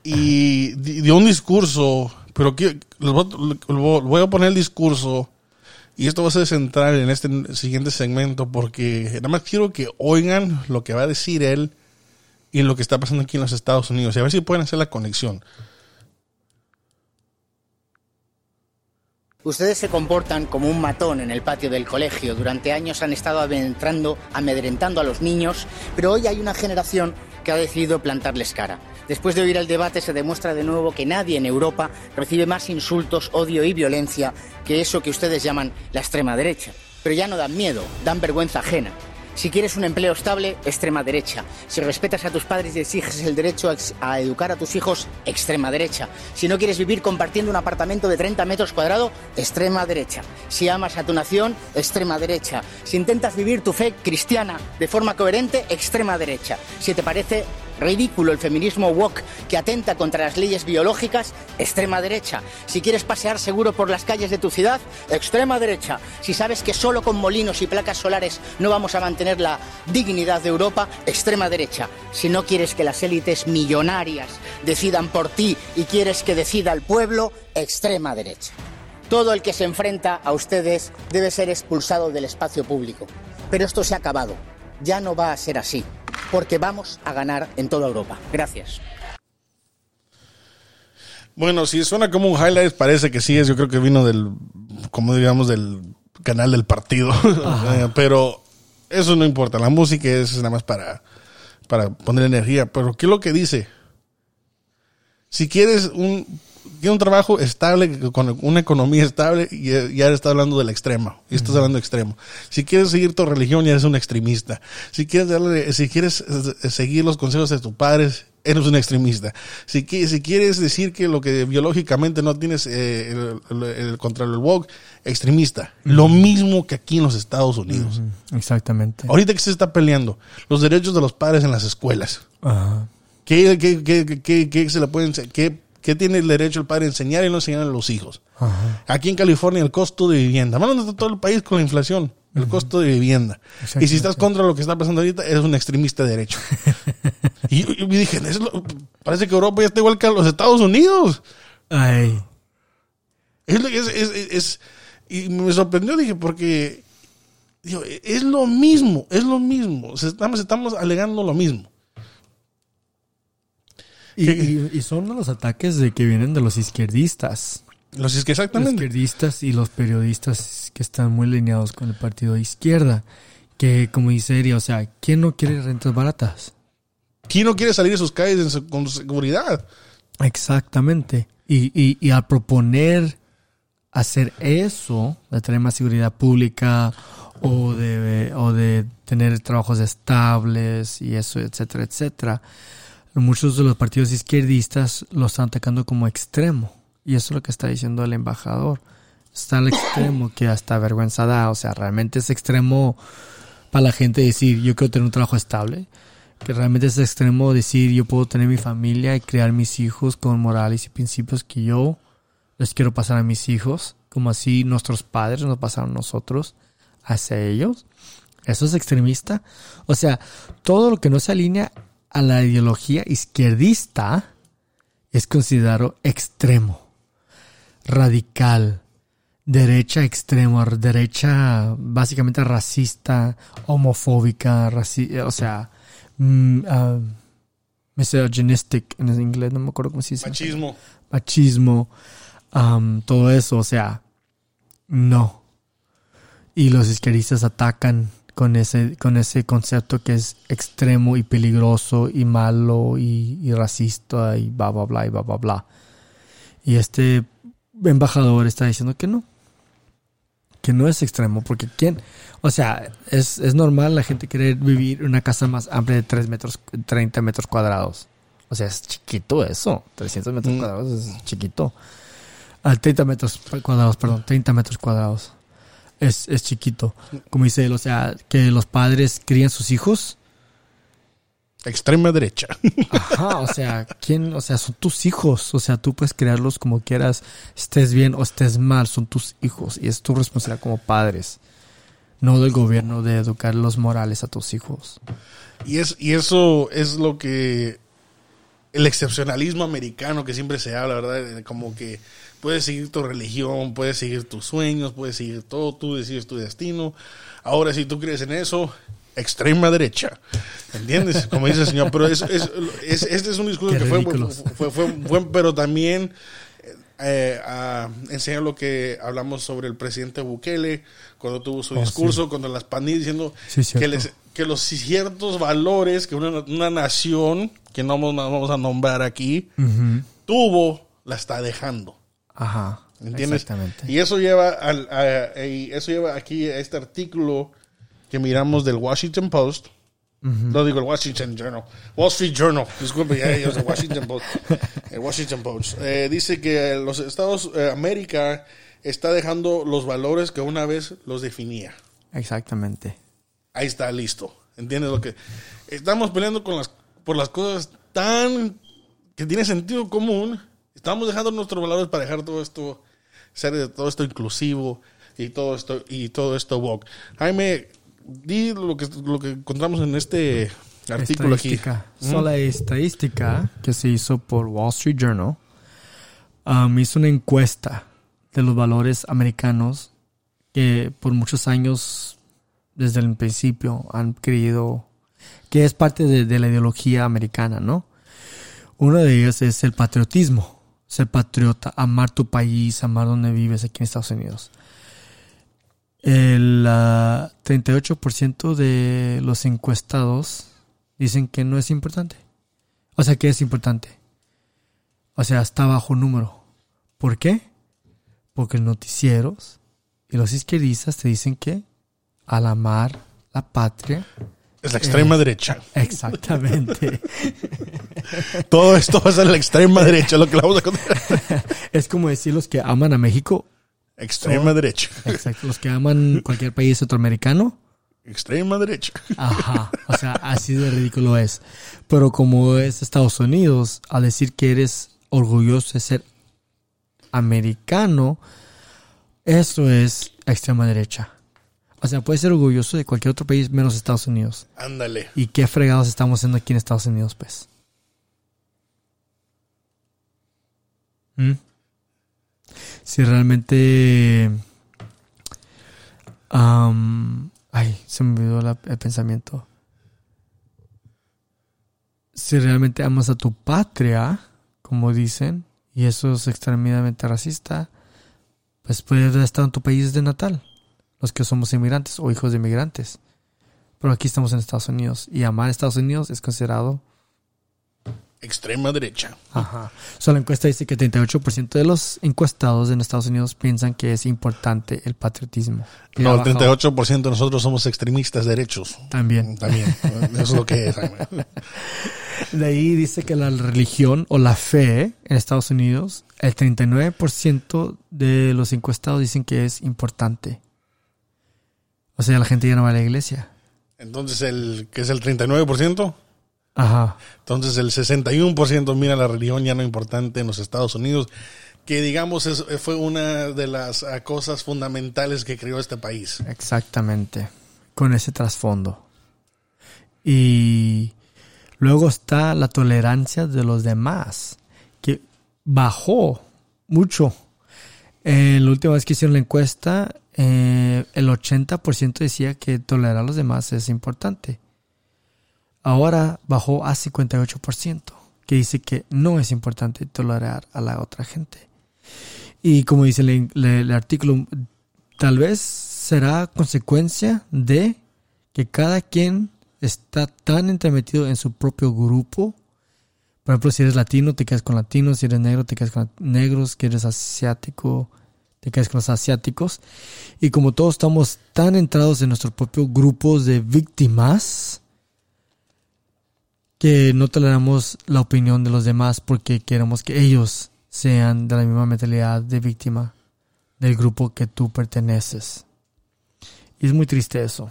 Y di- dio un discurso, pero que, voy a poner el discurso y esto va a ser central en este siguiente segmento porque nada más quiero que oigan lo que va a decir él y lo que está pasando aquí en los Estados Unidos y a ver si pueden hacer la conexión. Ustedes se comportan como un matón en el patio del colegio. Durante años han estado amedrentando, amedrentando a los niños, pero hoy hay una generación que ha decidido plantarles cara. Después de oír el debate se demuestra de nuevo que nadie en Europa recibe más insultos, odio y violencia que eso que ustedes llaman la extrema derecha. Pero ya no dan miedo, dan vergüenza ajena. Si quieres un empleo estable, extrema derecha. Si respetas a tus padres y exiges el derecho a, educar a tus hijos, extrema derecha. Si no quieres vivir compartiendo un apartamento de 30 metros cuadrados, extrema derecha. Si amas a tu nación, extrema derecha. Si intentas vivir tu fe cristiana de forma coherente, extrema derecha. Si te parece Ridículo el feminismo woke que atenta contra las leyes biológicas, extrema derecha. Si quieres pasear seguro por las calles de tu ciudad, extrema derecha. Si sabes que solo con molinos y placas solares no vamos a mantener la dignidad de Europa, extrema derecha. Si no quieres que las élites millonarias decidan por ti y quieres que decida el pueblo, extrema derecha. Todo el que se enfrenta a ustedes debe ser expulsado del espacio público. Pero esto se ha acabado. Ya no va a ser así, porque vamos a ganar en toda Europa. Gracias. Bueno, si suena como un highlight, parece que sí es. Yo creo que vino del, como digamos, del canal del partido. Eh, pero eso no importa. La música es nada más para, para poner energía. Pero ¿qué es lo que dice? Si quieres un tiene un trabajo estable, con una economía estable, y ya está hablando del extremo. Y estás hablando de extremo. Si quieres seguir tu religión, ya eres un extremista. Si quieres, darle, si quieres eh, seguir los consejos de tus padres, eres un extremista. Si, si quieres decir que lo que biológicamente no tienes eh, el, contra el woke, extremista. Lo mismo que aquí en los Estados Unidos. Exactamente. Ahorita que se está peleando los derechos de los padres en las escuelas. Ajá. ¿Qué, qué, qué, qué, se le pueden, qué ¿Qué tiene el derecho el padre a enseñar y no enseñar a los hijos? Aquí en California el costo de vivienda. Hablando de todo el país con la inflación. El costo de vivienda. Y si estás contra lo que está pasando ahorita, eres un extremista de derecho. y yo, dije, parece que Europa ya está igual que los Estados Unidos. Ay. Es, y me sorprendió, dije, porque es lo mismo, es lo mismo. Estamos, estamos alegando lo mismo. Y, son los ataques de que vienen de los izquierdistas. Los exactamente. Los izquierdistas y los periodistas que están muy alineados con el partido de izquierda. Que, como dice Eri, o sea, ¿quién no quiere rentas baratas? ¿Quién no quiere salir de sus calles con seguridad? Exactamente. Y, y, y al proponer hacer eso, de tener más seguridad pública o de, o de tener trabajos estables y eso, etcétera, etcétera, muchos de los partidos izquierdistas lo están atacando como extremo. Y eso es lo que está diciendo el embajador. Está al extremo que hasta vergüenza da. O sea, realmente es extremo para la gente decir yo quiero tener un trabajo estable. Que realmente es extremo decir yo puedo tener mi familia y criar mis hijos con morales y principios que yo les quiero pasar a mis hijos. Como así nuestros padres nos pasaron nosotros hacia ellos. Eso es extremista. O sea, todo lo que no se alinea a la ideología izquierdista es considerado extremo, radical, derecha extremo, derecha básicamente racista, homofóbica, o sea, mm, uh, misogynistic en inglés, no me acuerdo cómo se dice. Machismo. Machismo, todo eso, o sea, no. Y los izquierdistas atacan con ese, con ese concepto que es extremo y peligroso y malo y, racista y bla, bla, bla, y bla, bla, bla. Y este embajador está diciendo que no. Que no es extremo, porque ¿quién? O sea, es, normal la gente querer vivir en una casa más amplia de 3 metros, 30 metros cuadrados. O sea, es chiquito eso. 300 metros mm. cuadrados es chiquito. Al 30 metros cuadrados, perdón, 30 metros cuadrados es, es chiquito. Como dice él, o sea, que los padres crían sus hijos. Extrema derecha. Ajá, o sea, ¿quién? O sea, son tus hijos. O sea, tú puedes criarlos como quieras, estés bien o estés mal, son tus hijos. Y es tu responsabilidad como padres. No del gobierno de educar los morales a tus hijos. Y, es, y eso es lo que. El excepcionalismo americano que siempre se habla, ¿verdad? Como que Puedes seguir tu religión, puedes seguir tus sueños, puedes seguir todo, tú decides tu destino. Ahora, si tú crees en eso, extrema derecha. ¿Entiendes? Como dice el señor. Pero es, es, este es un discurso que fue, fue, fue, fue, pero también eh, enseña lo que hablamos sobre el presidente Bukele cuando tuvo su oh, discurso, cuando las pandillas diciendo que, les, que los ciertos valores que una, una nación, que no vamos, vamos a nombrar aquí, tuvo, la está dejando. Ajá. ¿Entiendes? Exactamente. Y eso lleva al, eso lleva aquí a este artículo que miramos del Washington Post. No digo el Washington Journal. Wall Street Journal. Disculpe, ya el Washington Post. El Washington Post. Eh, dice que los Estados eh, América está dejando los valores que una vez los definía. Exactamente. Ahí está, listo. ¿Entiendes lo que? Estamos peleando con las por las cosas tan que tiene sentido común, estamos dejando nuestros valores para dejar todo esto, ser todo esto inclusivo y todo esto y todo esto woke. Jaime, di lo que lo que encontramos en este artículo aquí. So, la estadística que se hizo por Wall Street Journal um, hizo una encuesta de los valores americanos que por muchos años, desde el principio, han creído que es parte de, de la ideología americana, ¿no? Uno de ellos es el patriotismo, ser patriota, amar tu país, amar donde vives aquí en Estados Unidos. El ah, 38% de los encuestados dicen que no es importante. O sea, que es importante. O sea, está bajo número. ¿Por qué? Porque los noticieros y los izquierdistas te dicen que al amar la patria, Es la extrema derecha. exactamente, Todo esto va a ser la extrema derecha, lo que le vamos a contar. es como decir los que aman a México, Extrema derecha. exacto, los que aman cualquier país centroamericano, Extrema derecha. Ajá, o sea, así de ridículo es. Pero como es Estados Unidos, al decir que eres orgulloso de ser americano, eso es extrema derecha. O sea, puedes ser orgulloso de cualquier otro país menos Estados Unidos. Ándale. ¿Y qué fregados estamos haciendo aquí en Estados Unidos, pues? ¿Mm? Si realmente... ay, se me olvidó la- el pensamiento. Si realmente amas a tu patria, como dicen, y eso es extremadamente racista, pues puedes estar en tu país de natal, los que somos inmigrantes o hijos de inmigrantes. Pero aquí estamos en Estados Unidos y amar a Estados Unidos es considerado. Extrema derecha. Ajá. So, la encuesta dice que 38% de los encuestados en Estados Unidos piensan que es importante el patriotismo. No, el bajado 38% de nosotros somos extremistas derechos. También. También. Eso es lo que es. De ahí dice que la religión o la fe en Estados Unidos, el 39% de los encuestados dicen que es importante. O sea, la gente ya no va a la iglesia. Entonces, el que es el 39%, Ajá. entonces el 61% mira la religión ya no importante en los Estados Unidos, que digamos es- fue una de las ah, cosas fundamentales que creó este país. Exactamente. Con ese trasfondo. Y luego está la tolerancia de los demás, que bajó mucho. En la última vez que hicieron la encuesta, eh, el 80% decía que tolerar a los demás es importante. Ahora bajó a 58%, que dice que no es importante tolerar a la otra gente. Y como dice el, el- artículo, tal vez será consecuencia de que cada quien está tan entremetido en su propio grupo. Por ejemplo, si eres latino, te quedas con latinos, si eres negro, te quedas con negros, que eres asiático, te quedas con los asiáticos. Y como todos estamos tan entrados en nuestros propios grupos de víctimas, que no toleramos la opinión de los demás porque queremos que ellos sean de la misma mentalidad de víctima del grupo que tú perteneces. Y es muy triste eso.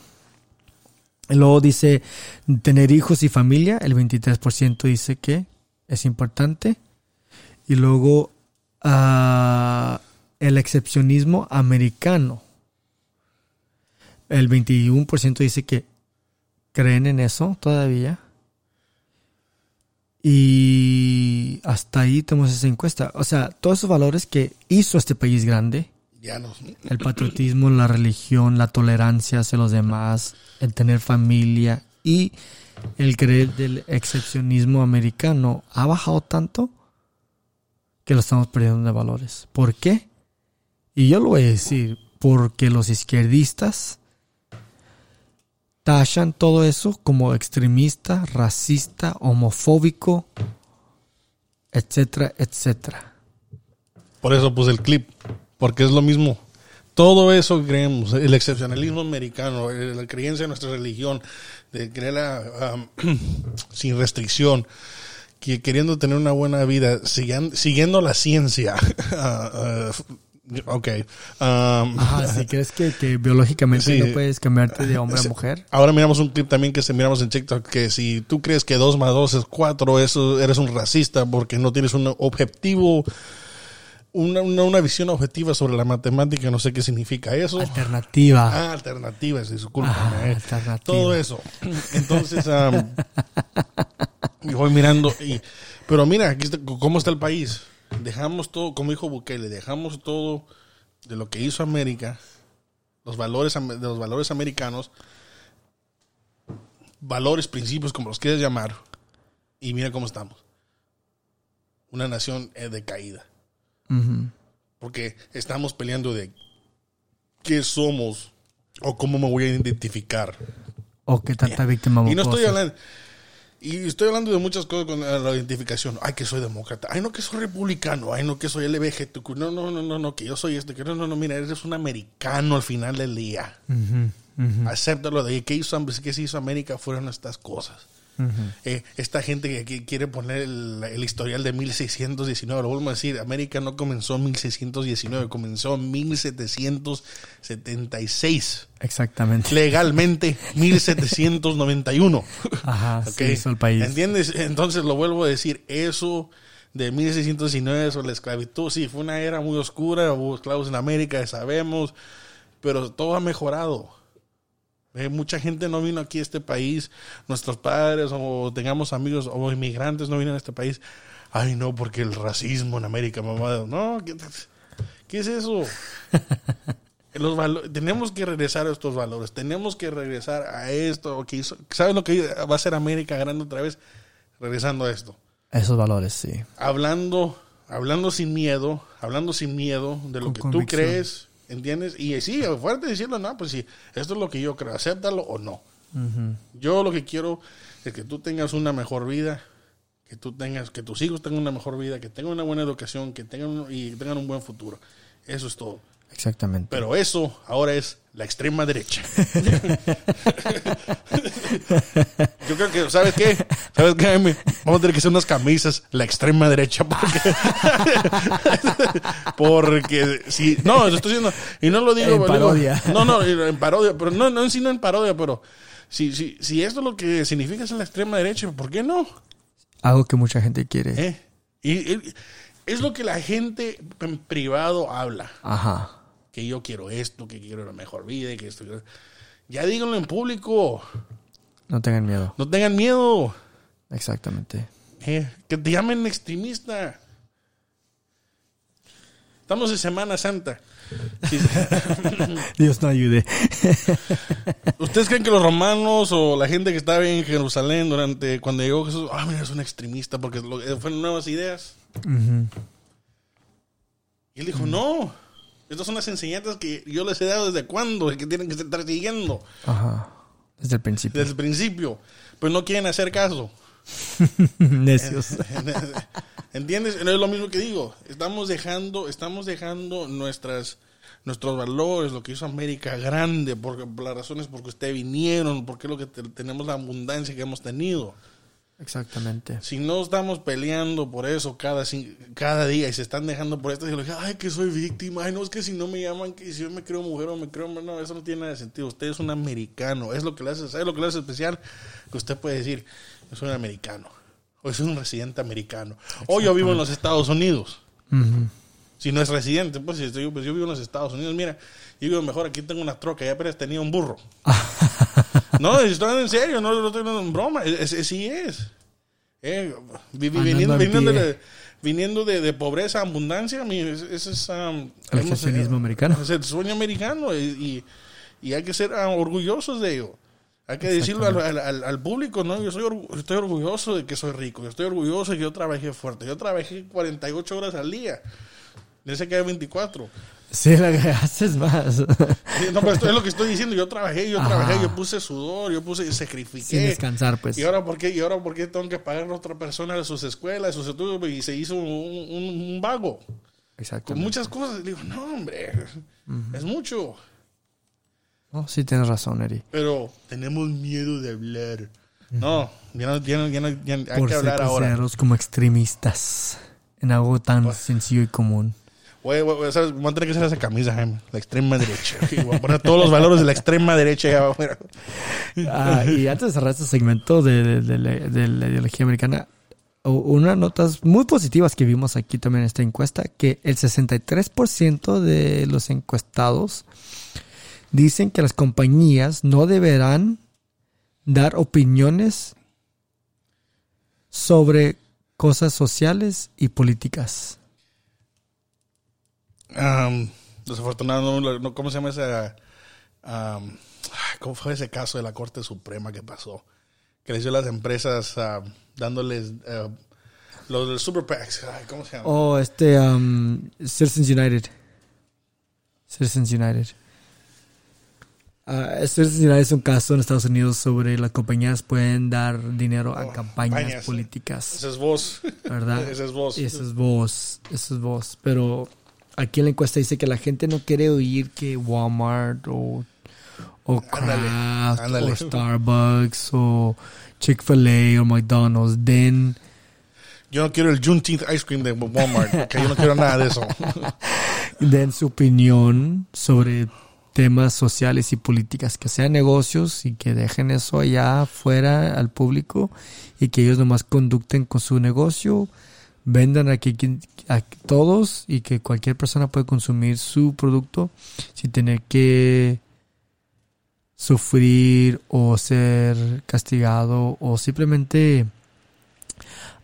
Luego dice tener hijos y familia, el 23% dice que es importante. Y luego ah, el excepcionismo americano. El 21% dice que creen en eso todavía. Y hasta ahí tenemos esa encuesta. O sea, todos esos valores que hizo este país grande, Ya no. el patriotismo, la religión, la tolerancia hacia los demás, el tener familia y el creer del excepcionismo americano ha bajado tanto que lo estamos perdiendo de valores. ¿Por qué? Y yo lo voy a decir, porque los izquierdistas tachan todo eso como extremista, racista, homofóbico, etcétera, etcétera. Por eso puse el clip, porque es lo mismo. Todo eso creemos, el excepcionalismo americano, eh, la creencia en nuestra religión, de creerla sin restricción, que queriendo tener una buena vida, siguiendo la ciencia, ah, ah, Ok. Um, Ajá, si crees que, que biológicamente Sí. no puedes cambiarte de hombre a Sí. mujer. Ahora miramos un clip también que se miramos en TikTok que si tú crees que 2 más 2 es 4, eso eres un racista porque no tienes un objetivo, una, una, una visión objetiva sobre la matemática, no sé qué significa eso. Alternativa. Ah, alternativas, discúlpame. Ah, eh. alternativa. Todo eso. Entonces, y voy mirando. Y, pero mira, aquí está, cómo está el país. Dejamos todo, como dijo Bukele, dejamos todo de lo que hizo América, los valores, de los valores americanos, valores, principios, como los quieras llamar, y mira cómo estamos. Una nación eh, decaída. Ujú. Porque estamos peleando de qué somos o cómo me voy a identificar. O que tanta víctima Y no estoy hablando. Y estoy hablando de muchas cosas con la identificación. Ay, que soy demócrata. Ay, no, que soy republicano. Ay, no, que soy LBGTQ. No, no, no, no, no, que yo soy este. Que no, no, no, mira, eres un americano al final del día. Ujú, Acéptalo de. ¿Qué hizo, qué se hizo América? Fueron estas cosas. Eh, esta gente que, quiere poner el, el historial de 1619, lo vuelvo a decir, América no comenzó en 1619, comenzó en 1776. Exactamente. Legalmente, 1791. Ajá, ¿Ok? se hizo el país. ¿Entiendes? Entonces lo vuelvo a decir, eso de 1619 sobre la esclavitud, sí, fue una era muy oscura, hubo esclavos en América, sabemos, pero todo ha mejorado. Eh, mucha gente no vino aquí a este país, nuestros padres o tengamos amigos o inmigrantes no vienen a este país. Ay, no, porque el racismo en América, mamá. No, ¿qué, qué es eso? Los valo- tenemos que regresar a estos valores, tenemos que regresar a esto que hizo. ¿Sabes lo que va a ser América grande otra vez? Regresando a esto. Esos valores, sí. Hablando, hablando sin miedo, hablando sin miedo de lo Con que convicción. tú crees, ¿entiendes? Y sí, fuerte decirlo, no, pues sí, esto es lo que yo creo, acéptalo o no. Yo lo que quiero es que tú tengas una mejor vida, que tú tengas, que tus hijos tengan una mejor vida, que tengan una buena educación, que tengan un- y tengan un buen futuro. Eso es todo. Exactamente. Pero eso ahora es la extrema derecha. Yo creo que, ¿sabes qué? ¿Sabes qué, Jaime? Vamos a tener que hacer unas camisas la extrema derecha porque... porque si... No, lo estoy diciendo... Y no lo digo... En digo- parodia. no, no, en parodia. Pero no, no, sí, no en parodia, pero... Si, si, si esto lo que significa es la extrema derecha, ¿por qué no? Algo que mucha gente quiere. ¿Eh? Y, y- es lo que la gente en privado habla Ajá. Que yo quiero esto, que quiero una mejor vida, que esto. que- Ya díganlo en público. No tengan miedo. No tengan miedo. Exactamente. Eh, que te llamen extremista. Estamos en Semana Santa. Dios no ayude. ¿Ustedes creen que los romanos o la gente que estaba en Jerusalén durante cuando llegó Jesús, ah, mira, es un extremista porque eh, fueron nuevas ideas? Y él dijo, no, estas son las enseñanzas que yo les he dado desde cuándo y que tienen que estar siguiendo Ajá. Desde el principio. desde el principio, pero no quieren hacer caso. Necios. ¿Entiendes? No es lo mismo que digo. Estamos dejando, estamos dejando nuestras, nuestros valores, lo que hizo América grande, porque, por las razones por que ustedes vinieron, porque es lo que te- tenemos la abundancia que hemos tenido. Exactamente. Si no estamos peleando por eso cada, cada día y se están dejando por lo que, ay, que soy víctima, ay, no, es que si no me llaman, que si yo me creo mujer o me creo hombre, no, eso no tiene nada de sentido. Usted es un americano, es lo que le hace, ¿sabe lo que le hace especial? Que usted puede decir, yo soy un americano, o soy un residente americano, o yo vivo en los Estados Unidos. Si no es residente, pues, si estoy- pues yo vivo en los Estados Unidos, mira, yo digo, mejor aquí tengo una troca, ya apenas tenía un burro. no, estoy en serio, no lo estoy en broma, es, es- sí es. Eh, viniendo, en viniendo, de, viniendo de, de pobreza a abundancia, ese es um, El socialismo americano. Es el sueño americano y, y, y hay que ser ah, orgullosos de ello. Hay que decirlo al, al- al- al público, ¿no? Yo soy estoy orgulloso de que soy rico. Yo estoy orgulloso de que yo trabajé fuerte. Yo trabajé 48 horas al día. Dice que hay 24. Sí, la que haces más. Sí, No, pero esto es lo que estoy diciendo. Yo trabajé, yo Ajá. trabajé, yo puse sudor, yo puse, sacrifiqué. Sin descansar, pues. ¿Y ahora por qué? ¿Y ahora por qué tengo que pagar a otra persona de sus escuelas, sus estudios? Y se hizo un, un- un vago. Con Exactamente. muchas cosas. Digo, no, hombre. Es mucho. Oh, sí, tienes razón, Eri. Pero tenemos miedo de hablar. No, ya no, ya no, ya no- ya hay Por que hablar ahora. como extremistas en algo tan sencillo y común. Voy, a tener que hacer esa camisa, Jaime. La extrema derecha. Y voy a poner todos los valores de la extrema derecha. Ah, y antes de cerrar este segmento de, la- de la ideología americana, unas notas muy positivas que vimos aquí también en esta encuesta, que el 63% de los encuestados dicen que las compañías no deberán dar opiniones sobre cosas sociales y políticas. Um, desafortunado, no, no- ¿cómo se llama ese? um, ¿Cómo fue ese caso de la Corte Suprema que pasó? Que les dio a las empresas dándoles uh, los del Super PACs. Ay, ¿Cómo se llama? Oh, este, um, Citizens United. Citizens United. Ah, Citizens United es un caso en Estados Unidos sobre las compañías pueden dar dinero a Oh, campañas políticas, Ese es vos. ¿verdad? Ese es vos. Y Eso es vos, es vos. Pero aquí en la encuesta dice que la gente no quiere oír que Walmart o, o Ándale, Kraft ándale. o Starbucks o Chick-fil-A o McDonald's den Yo no quiero el Juneteenth ice cream de Walmart. porque yo no quiero nada de eso. den su opinión sobre temas sociales y políticas, que sean negocios y que dejen eso allá afuera al público y que ellos nomás conducten con su negocio, vendan a, que, a todos y que cualquier persona puede consumir su producto sin tener que sufrir o ser castigado o simplemente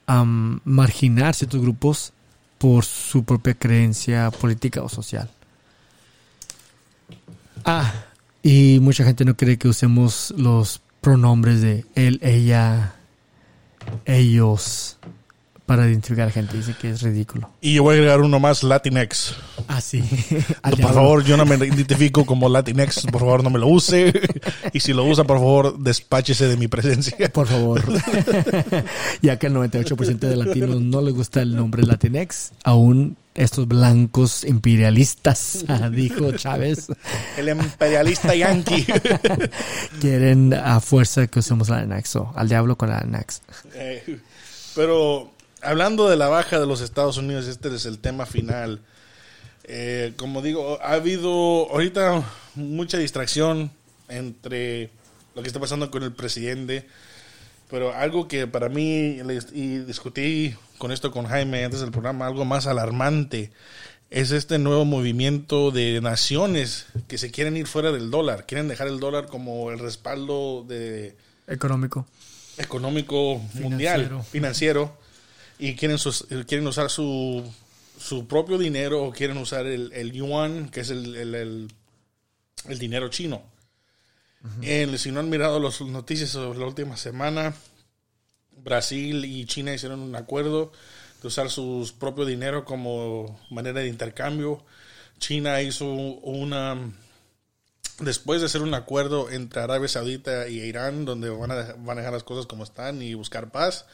am, marginar ciertos grupos por su propia creencia política o social. Ah, y mucha gente no cree que usemos los pronombres de él, ella, ellos para identificar a la gente. Dice que es ridículo. Y yo voy a agregar uno más, Latinx. Ah, sí. por favor, yo no me identifico como Latinx. Por favor, no me lo use. Y si lo usa, por favor, despáchese de mi presencia. Por favor. ya que el 98% de latinos no les gusta el nombre Latinx, aún estos blancos imperialistas, dijo Chávez, El imperialista yankee. quieren a fuerza que usemos Latinx o al diablo con Latinx. Eh, pero hablando de la baja de los Estados Unidos, este es el tema final. Eh, como digo, ha habido ahorita mucha distracción entre lo que está pasando con el presidente, pero algo que para mí, y discutí con esto con Jaime antes del programa, algo más alarmante, es este nuevo movimiento de naciones que se quieren ir fuera del dólar, quieren dejar el dólar como el respaldo de, Económico. económico mundial, Financiero. financiero, y quieren, sus- quieren usar su, su propio dinero o quieren usar el, el yuan, que es el, el- el- dinero chino. Si no han mirado las noticias sobre la última semana, Brasil y China hicieron un acuerdo de usar su propio dinero como manera de intercambio. China hizo una después de hacer un acuerdo entre Arabia Saudita y Irán, donde van a, van a dejar las cosas como están y buscar paz,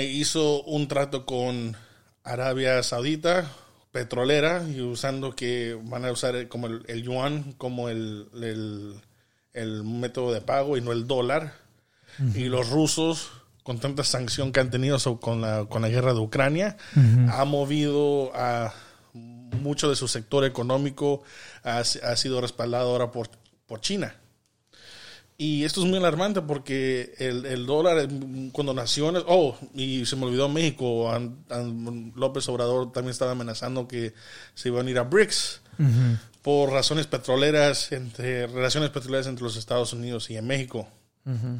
hizo un trato con Arabia Saudita, petrolera, y usando que van a usar el- como el, el yuan como el, el- el método de pago y no el dólar. Y los rusos, con tanta sanción que han tenido con, la, con la guerra de Ucrania, ha movido a mucho de su sector económico ha, ha sido respaldado ahora por, por China. Y esto es muy alarmante porque el, el dólar, mm, cuando naciones, oh, y se me olvidó México, An- An- López Obrador también estaba amenazando que se iban a ir a BRICS por razones petroleras, entre relaciones petroleras entre los Estados Unidos y en México.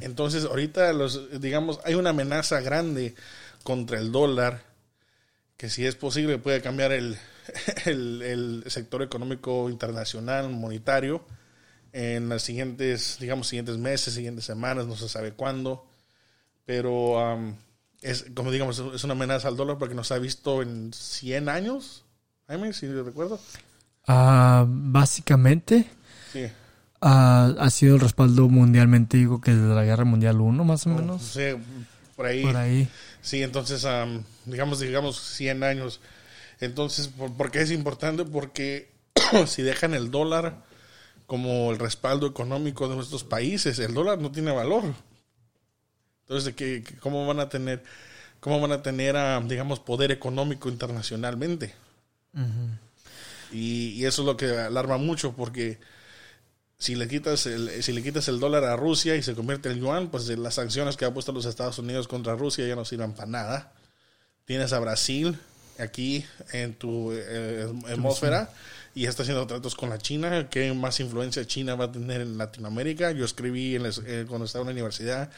Entonces, ahorita, los, digamos, hay una amenaza grande contra el dólar que si es posible puede cambiar el, el, el sector económico internacional, monetario, en las siguientes, digamos, siguientes meses, siguientes semanas, no se sabe cuándo, pero am, es, como digamos, es una amenaza al dólar porque no se ha visto en 100 años, Jaime, si recuerdo. Ah, básicamente Sí. ah, ha sido el respaldo mundialmente, digo que desde la Guerra Mundial 1 más o menos. Sí, por ahí. Por ahí. Sí, entonces, am, digamos, digamos 100 años. Entonces, ¿por, por qué es importante? Porque si dejan el dólar como el respaldo económico de nuestros países, el dólar no tiene valor. Entonces, ¿qué, ¿cómo van a tener, cómo van a tener, ah, digamos, poder económico internacionalmente? y, y eso es lo que alarma mucho porque si le quitas el, si le quitas el dólar a Rusia y se convierte en yuan, pues las sanciones que ha puesto los Estados Unidos contra Rusia ya no sirven para nada. Tienes a Brasil aquí en tu eh, atmósfera y está haciendo tratos con la China. ¿Qué más influencia China va a tener en Latinoamérica? Yo escribí en les- eh, cuando estaba en la universidad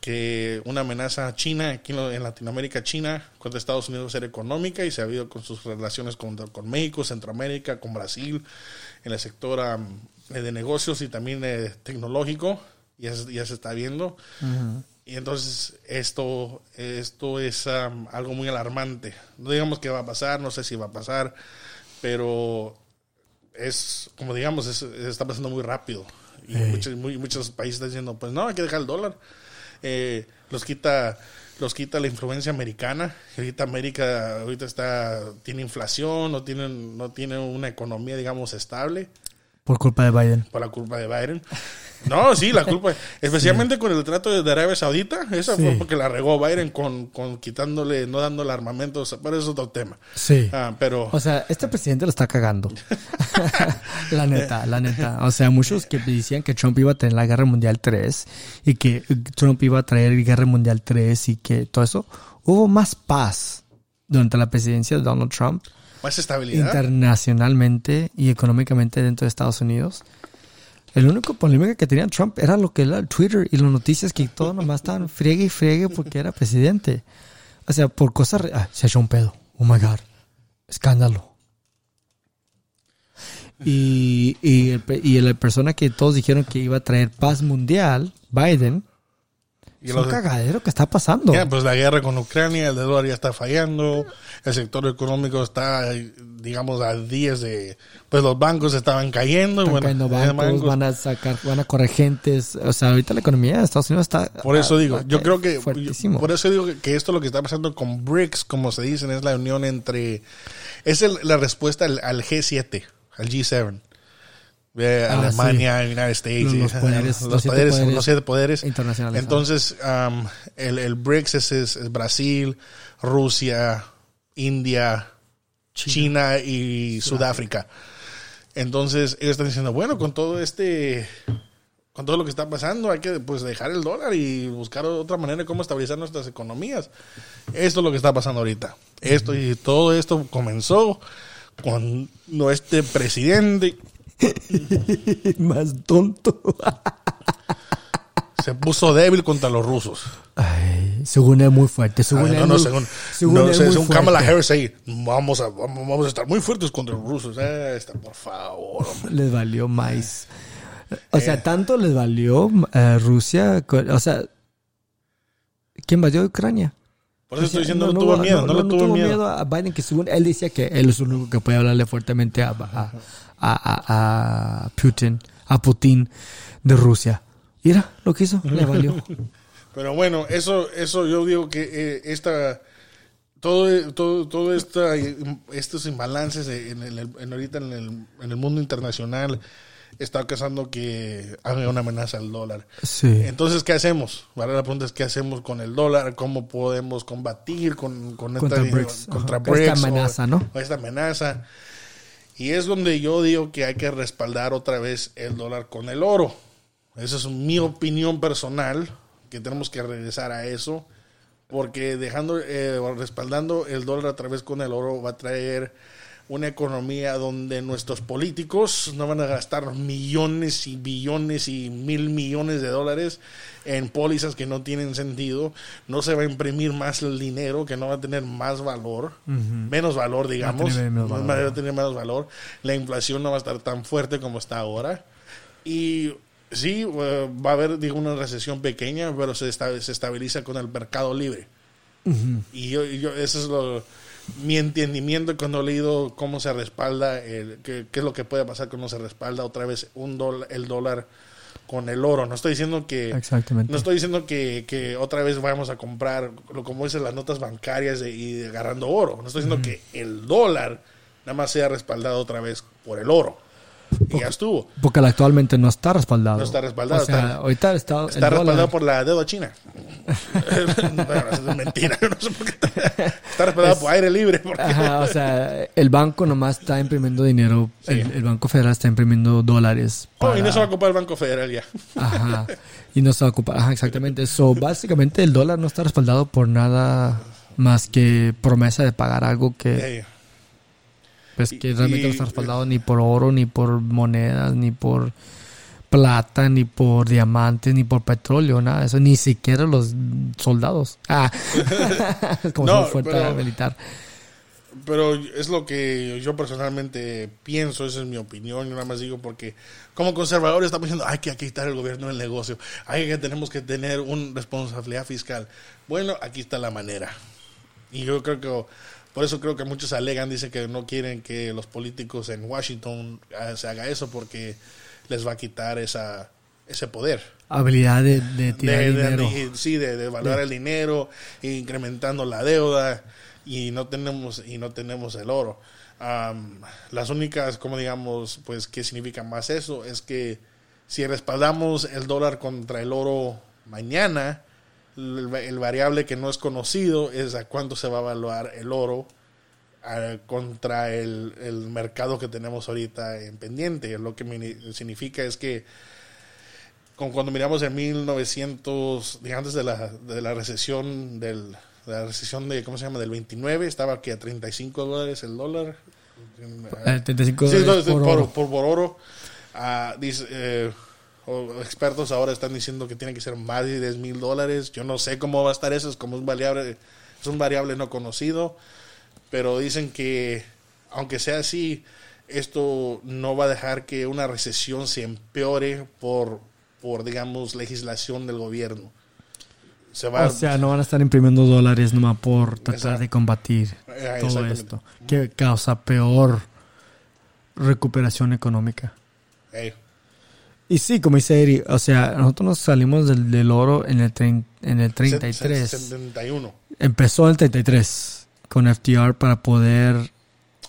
que una amenaza china aquí en, Latinoamérica, China, contra Estados Unidos a ser económica y se ha habido con sus relaciones con, con México, Centroamérica, con Brasil, en el sector eh, de negocios y también eh, tecnológico, ya, ya se está viendo. Y entonces esto, esto es am, algo muy alarmante. No digamos que va a pasar, no sé si va a pasar, pero es, como digamos, es- está pasando muy rápido. Y muchos, muy- muchos países están diciendo, pues no, hay que dejar el dólar. Eh, los quita los quita la influencia americana. Ahorita América ahorita está tiene inflación, no tiene, no tiene una economía, digamos, estable Por culpa de Biden. por la culpa de Biden. No, sí, la culpa, especialmente con el trato de Arabia Saudita, esa fue porque la regó Biden con, con quitándole, no dándole armamentos, pero eso es otro tema. Sí. Ah, pero O sea, este presidente lo está cagando. la neta, la neta. O sea, muchos que decían que Trump iba a tener la guerra mundial 3 y que Trump iba a traer guerra mundial 3 y que todo eso. Hubo más paz durante la presidencia de Donald Trump más estabilidad. internacionalmente y económicamente dentro de Estados Unidos. El único polémica que tenía Trump era lo que era Twitter y las noticias que todo nomás estaban friegue y friegue porque era presidente. O sea, por cosas... Ah, se echó un pedo. Oh my God. Escándalo. Y, y, el, y la persona que todos dijeron que iba a traer paz mundial, Biden, Y es un cagadero que está pasando. Ya, pues la guerra con Ucrania, el dólar ya está fallando, el sector económico está, digamos, a días de, pues los bancos estaban cayendo. y Están bueno, cayendo eh, bancos, van a sacar, van a correr gentes. O sea, ahorita la economía de Estados Unidos está. Por eso ah, digo, ah, yo creo que, Fuertísimo. por eso digo que, que esto lo que está pasando con BRICS, como se dicen, es la unión entre, es el- la respuesta al, al G7, al G7. Eh, Ah, Alemania, United States, Los- los eh, poderes, los, los siete poderes, poderes los siete poderes internacionales, Entonces, am, el, el BRICS es- es Brasil, Rusia, India, China, y Sudáfrica. Entonces, ellos están diciendo, bueno, con todo este, con todo lo que está pasando, hay que pues dejar el dólar y buscar otra manera de cómo estabilizar nuestras economías. Esto es lo que está pasando ahorita. Esto y todo esto comenzó cuando este presidente Más tonto. se puso débil contra los rusos. Ay, según es muy fuerte. Según Ay, es no, no, muy- según, según no, es según muy fuerte. Kamala Harris ahí, vamos a, vamos, vamos a estar muy fuertes contra los rusos. Eh, está, por favor, hombre. Les valió más. O sea, tanto les valió eh, Rusia. O sea, ¿quién invadió Ucrania? Por eso estoy diciendo, no, tuvo miedo, no, le tuvo miedo. a Biden, que según él decía que él es el único que puede hablarle fuertemente a, a, a, a Putin, a Putin de Rusia. Y era lo que hizo, le valió. Pero bueno, eso, eso yo digo que eh, esta, todo, todo, todo esta, estos imbalances en el, en ahorita en el, en el mundo internacional está causando que haga una amenaza al dólar. Sí. Entonces, ¿qué hacemos? Ahora la pregunta es, ¿qué hacemos con el dólar? ¿Cómo podemos combatir con, con Contra esta, BRICS. contra Ajá. BRICS Esta o- amenaza, ¿no? o esta amenaza? Y es donde yo digo que hay que respaldar otra vez el dólar con el oro. Esa es mi opinión personal, que tenemos que regresar a eso, porque dejando, eh, respaldando el dólar a través con el oro va a traer una economía donde nuestros políticos no van a gastar millones y billones y mil millones de dólares en pólizas que no tienen sentido, no se va a imprimir más el dinero, que no va a tener más valor, menos valor, digamos, tener menos no valor. va a tener menos valor, la inflación no va a estar tan fuerte como está ahora, y sí, eh, va a haber, digo, una recesión pequeña, pero se, esta- se estabiliza con el mercado libre. Y yo, y yo, eso es lo, mi entendimiento cuando he leído cómo se respalda, el, qué, qué es lo que puede pasar cuando se respalda otra vez un dólar, el dólar con el oro. No estoy diciendo que... Exactamente. No estoy diciendo que, que otra vez vamos a comprar, lo como dicen las notas bancarias de- y de agarrando oro. No estoy diciendo que el dólar nada más sea respaldado otra vez por el oro. Y ya estuvo. Porque actualmente no está respaldado. No está respaldado, O sea, está- ahorita está, Está dólar- respaldado por la deuda china. bueno, eso es mentira. no sé por qué. Está respaldado por aire libre. Porque... Ajá, o sea, el banco nomás está imprimiendo dinero. Sí. El, el Banco Federal está imprimiendo dólares. Oh, y para- no se va a ocupar el Banco Federal ya. Ajá. Y no se va a ocupar. Ajá, exactamente. Eso, básicamente el dólar no está respaldado por nada más que promesa de pagar algo que, Eh, pues, que realmente y- no está respaldado ni por oro, ni por monedas, ni por plata, ni por diamantes, ni por petróleo, nada de eso. Ni siquiera los soldados. Ah, como No, si fuera pero- militar. Pero es lo que yo personalmente pienso, esa es mi opinión. Yo nada más digo porque como conservadores estamos diciendo, hay que quitar el gobierno del negocio, hay que tenemos que tener una responsabilidad fiscal. Bueno, aquí está la manera. Y yo creo que por eso creo que muchos alegan, dicen que no quieren que los políticos en Washington ah, se haga eso porque les va a quitar esa ese poder. Habilidad de, de tirar De- dinero. de- sí, de, de evaluar el dinero, incrementando la deuda y no tenemos y no tenemos el oro. Am, las únicas, como digamos, pues, ¿qué significa más eso? Es que si respaldamos el dólar contra el oro mañana, el, va- el variable que no es conocido es a cuánto se va a evaluar el oro contra el, el mercado que tenemos ahorita en pendiente. Lo que significa es que con cuando miramos en 1900, de antes de la, de la recesión del de la recesión de cómo se llama del 29 estaba que a 35 dólares el dólar Eh, 35 Sí, dólares por por, oro. por- por oro. Ah, dice, eh, o expertos ahora están diciendo que tiene que ser más de 10 mil dólares. Yo no sé cómo va a estar eso, es como un variable, es un variable no conocido. Pero dicen que, aunque sea así, esto no va a dejar que una recesión se empeore por, por digamos, legislación del gobierno. Se va O sea, no van a estar imprimiendo dólares nomás por tratar Exacto. de combatir Eh, todo esto. Que causa peor recuperación económica. Y sí, como dice Eri, o sea, nosotros nos salimos del, del oro en el, trein- en el 33. 71. Empezó en el 33 con FTR para poder...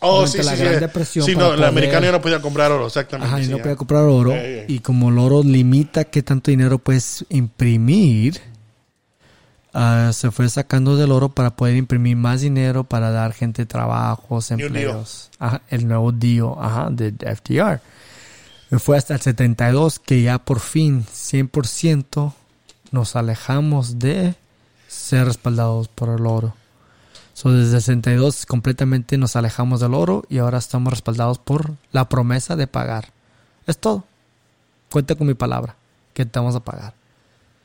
Oh, sí, la sí, Gran sí. Depresión Sí, no, el americano ya no podía comprar oro, exactamente. Ajá, y sí, no ya. podía comprar oro. Eh, eh. Y como el oro limita qué tanto dinero puedes imprimir, ah, se fue sacando del oro para poder imprimir más dinero para dar gente trabajos, empleos. Ajá, el nuevo DIO ajá, de FDR. Fue hasta el 72 que ya por fin, 100%, nos alejamos de ser respaldados por el oro. So, desde el 62 completamente nos alejamos del oro y ahora estamos respaldados por la promesa de pagar. Es todo. Cuenta con mi palabra que te vamos a pagar.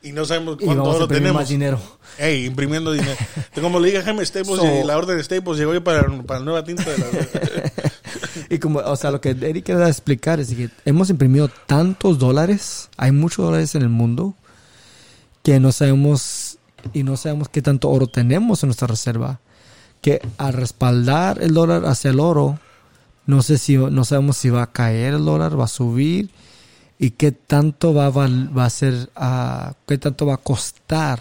Y no sabemos cuánto oro tenemos. más dinero. Ey, imprimiendo dinero. Como le dije a Jaime Staples, So- y la orden de Staples llegó hoy para, para la nueva tinta de la... Y como, o sea, lo que Eric quería explicar es que hemos imprimido tantos dólares, hay muchos dólares en el mundo, que no sabemos y no sabemos qué tanto oro tenemos en nuestra reserva, que al respaldar el dólar hacia el oro, no sé si, no sabemos si va a caer el dólar, va a subir, y qué tanto va a, val- va a ser, ah, qué tanto va a costar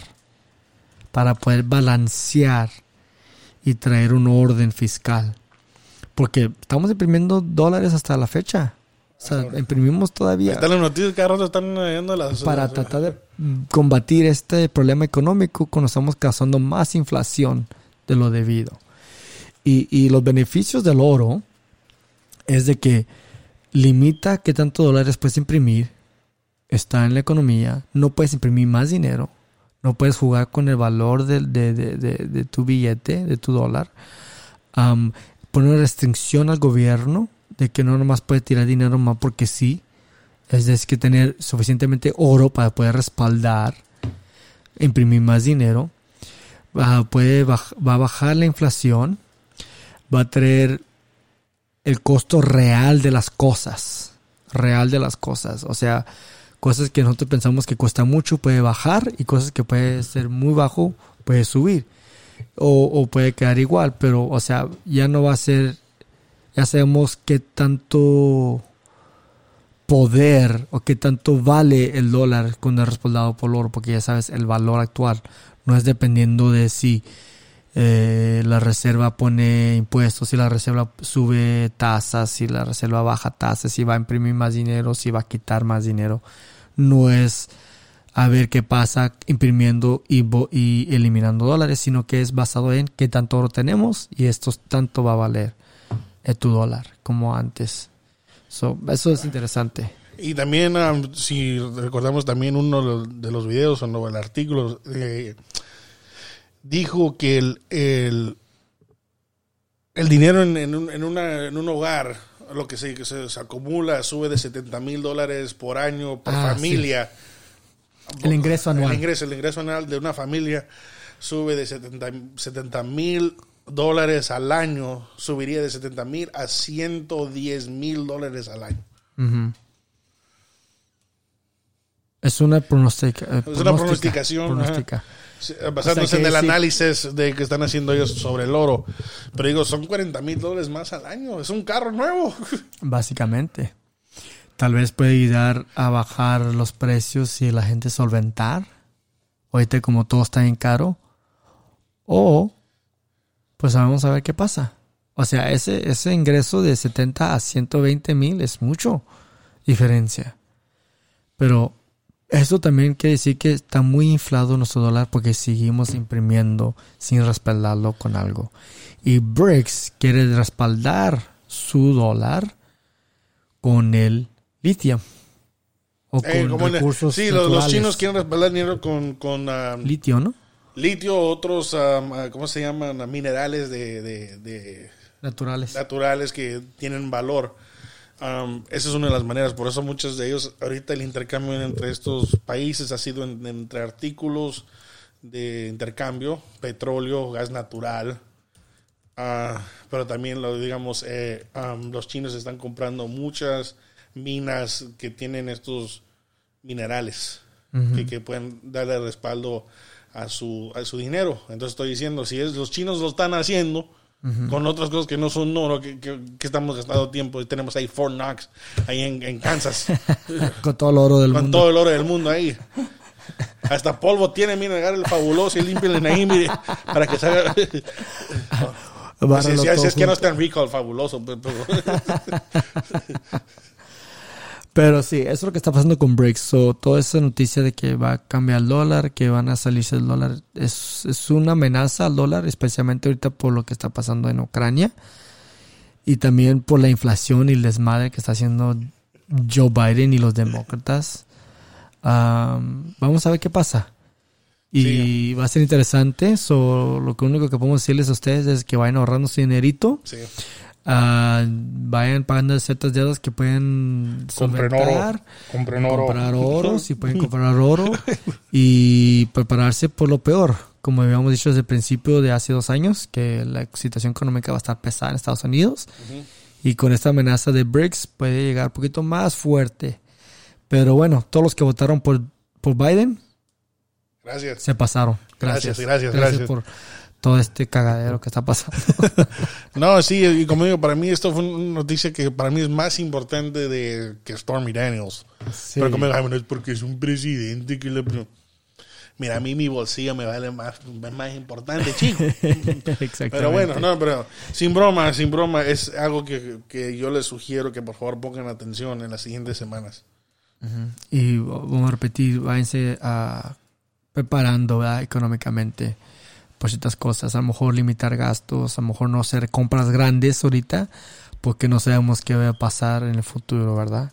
para poder balancear y traer un orden fiscal. Porque estamos imprimiendo dólares hasta la fecha. O sea, imprimimos todavía Están las noticias, cada rato están las... para las- tratar de combatir este problema económico cuando estamos causando más inflación de lo debido. Y, y los beneficios del oro es de que limita qué tanto dólares puedes imprimir, está en la economía, no puedes imprimir más dinero, no puedes jugar con el valor de, de- de- de tu billete, de tu dólar, pone una restricción al gobierno de que no nomás puede tirar dinero más porque sí, es decir, que tener suficientemente oro para poder respaldar, imprimir más dinero. Va, puede baj- va a bajar la inflación. Va a traer el costo real de las cosas. Real de las cosas. O sea, cosas que nosotros pensamos que cuesta mucho puede bajar y cosas que puede ser muy bajo puede subir. O, puede quedar igual, pero, o sea, ya no va a ser, ya sabemos qué tanto poder o qué tanto vale el dólar cuando es respaldado por oro, porque ya sabes, el valor actual no es dependiendo de si eh, la reserva pone impuestos, si la reserva sube tasas, si la reserva baja tasas, si va a imprimir más dinero, si va a quitar más dinero. No es a ver qué pasa imprimiendo y, y eliminando dólares, sino que es basado en qué tanto oro tenemos y esto tanto va a valer tu dólar como antes. eso es interesante. Y también, um, si recordamos también uno de los videos o el artículo, eh, dijo que el, el, dinero en, un, en, una, en un hogar, lo que se, se, acumula, sube de 70 mil dólares por año por ah, familia. El ingreso anual. El ingreso, el ingreso anual de una familia sube de 70 mil dólares al año, subiría de 70 mil a 110 mil dólares al año. Es una, pronostica, eh, es una pronosticación. Basándose en el análisis de que están haciendo ellos sobre el oro. Pero digo, son 40 mil dólares más al año. Es un carro nuevo. Básicamente. Tal vez puede ayudar a bajar los precios si la gente solventar. Ahorita como todo está en caro. O, pues vamos a ver qué pasa. O sea, ese, ese ingreso de 70 a 120 mil es mucho diferencia. Pero eso también quiere decir que está muy inflado nuestro dólar porque seguimos imprimiendo sin respaldarlo con algo. Y BRICS quiere respaldar su dólar con el litio. O eh, con Sí, los, chinos quieren respaldar dinero con... con um, litio, ¿no? Litio, otros, um, ¿cómo se llaman? Minerales de, Naturales. Naturales que tienen valor esa es una de las maneras, por eso muchos de ellos, ahorita el intercambio entre estos países ha sido entre artículos de intercambio, petróleo, gas natural, ah, pero también, lo digamos, eh, los chinos están comprando muchas minas que tienen estos minerales que, que, pueden darle respaldo a su, a su dinero. Entonces estoy diciendo, si es, los chinos lo están haciendo, con otras cosas que no son oro, que, que, estamos gastando tiempo. Tenemos ahí Fort Knox, ahí en, Kansas. con todo el oro del mundo. Con todo el oro del mundo ahí. Hasta polvo tiene, mira, agarra el fabuloso y limpia el ahí, mire, para que salga. Pues si, es que no está en rico el fabuloso. Pues, pues. Pero sí, eso es lo que está pasando con BRICS. So, toda esa noticia de que va a cambiar el dólar, que van a salirse el dólar, es, es una amenaza al dólar, especialmente ahorita por lo que está pasando en Ucrania. Y también por la inflación y el desmadre que está haciendo Joe Biden y los demócratas. vamos a ver qué pasa. Y va a ser interesante. So, lo único que podemos decirles a ustedes es que vayan ahorrando su dinerito. Sí. Ah, vayan pagando ciertas deudas que pueden comprar oro, compren oro, comprar oro, si pueden comprar oro y prepararse por lo peor, como habíamos dicho desde el principio de hace dos años, que la situación económica va a estar pesada en Estados Unidos y con esta amenaza de BRICS puede llegar un poquito más fuerte. Pero bueno, todos los que votaron por, por Biden, gracias, se pasaron. Gracias, gracias, gracias, gracias. por todo este cagadero que está pasando. no, sí, y como digo, para mí esto fue una noticia que para mí es más importante de que Stormy Daniels. Pero como digo, no es porque es un presidente que le... Mira, a mí mi bolsillo me vale más, más importante, chico. pero bueno, no, pero sin broma, sin broma, es algo que, que yo les sugiero que por favor pongan atención en las siguientes semanas. Y vamos a repetir, váyanse a preparando económicamente por ciertas cosas. A lo mejor limitar gastos, a lo mejor no hacer compras grandes ahorita, porque no sabemos qué va a pasar en el futuro, ¿verdad?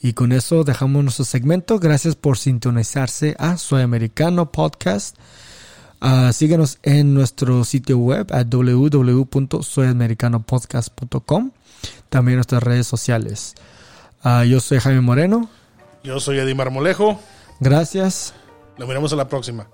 Y con eso dejamos nuestro segmento. Gracias por sintonizarse a Soy Americano Podcast. Uh, síguenos en nuestro sitio web a www.soyamericanopodcast.com. También nuestras redes sociales. Ah, yo soy Jaime Moreno. Yo soy Eddie Marmolejo. Gracias. Nos veremos en la próxima.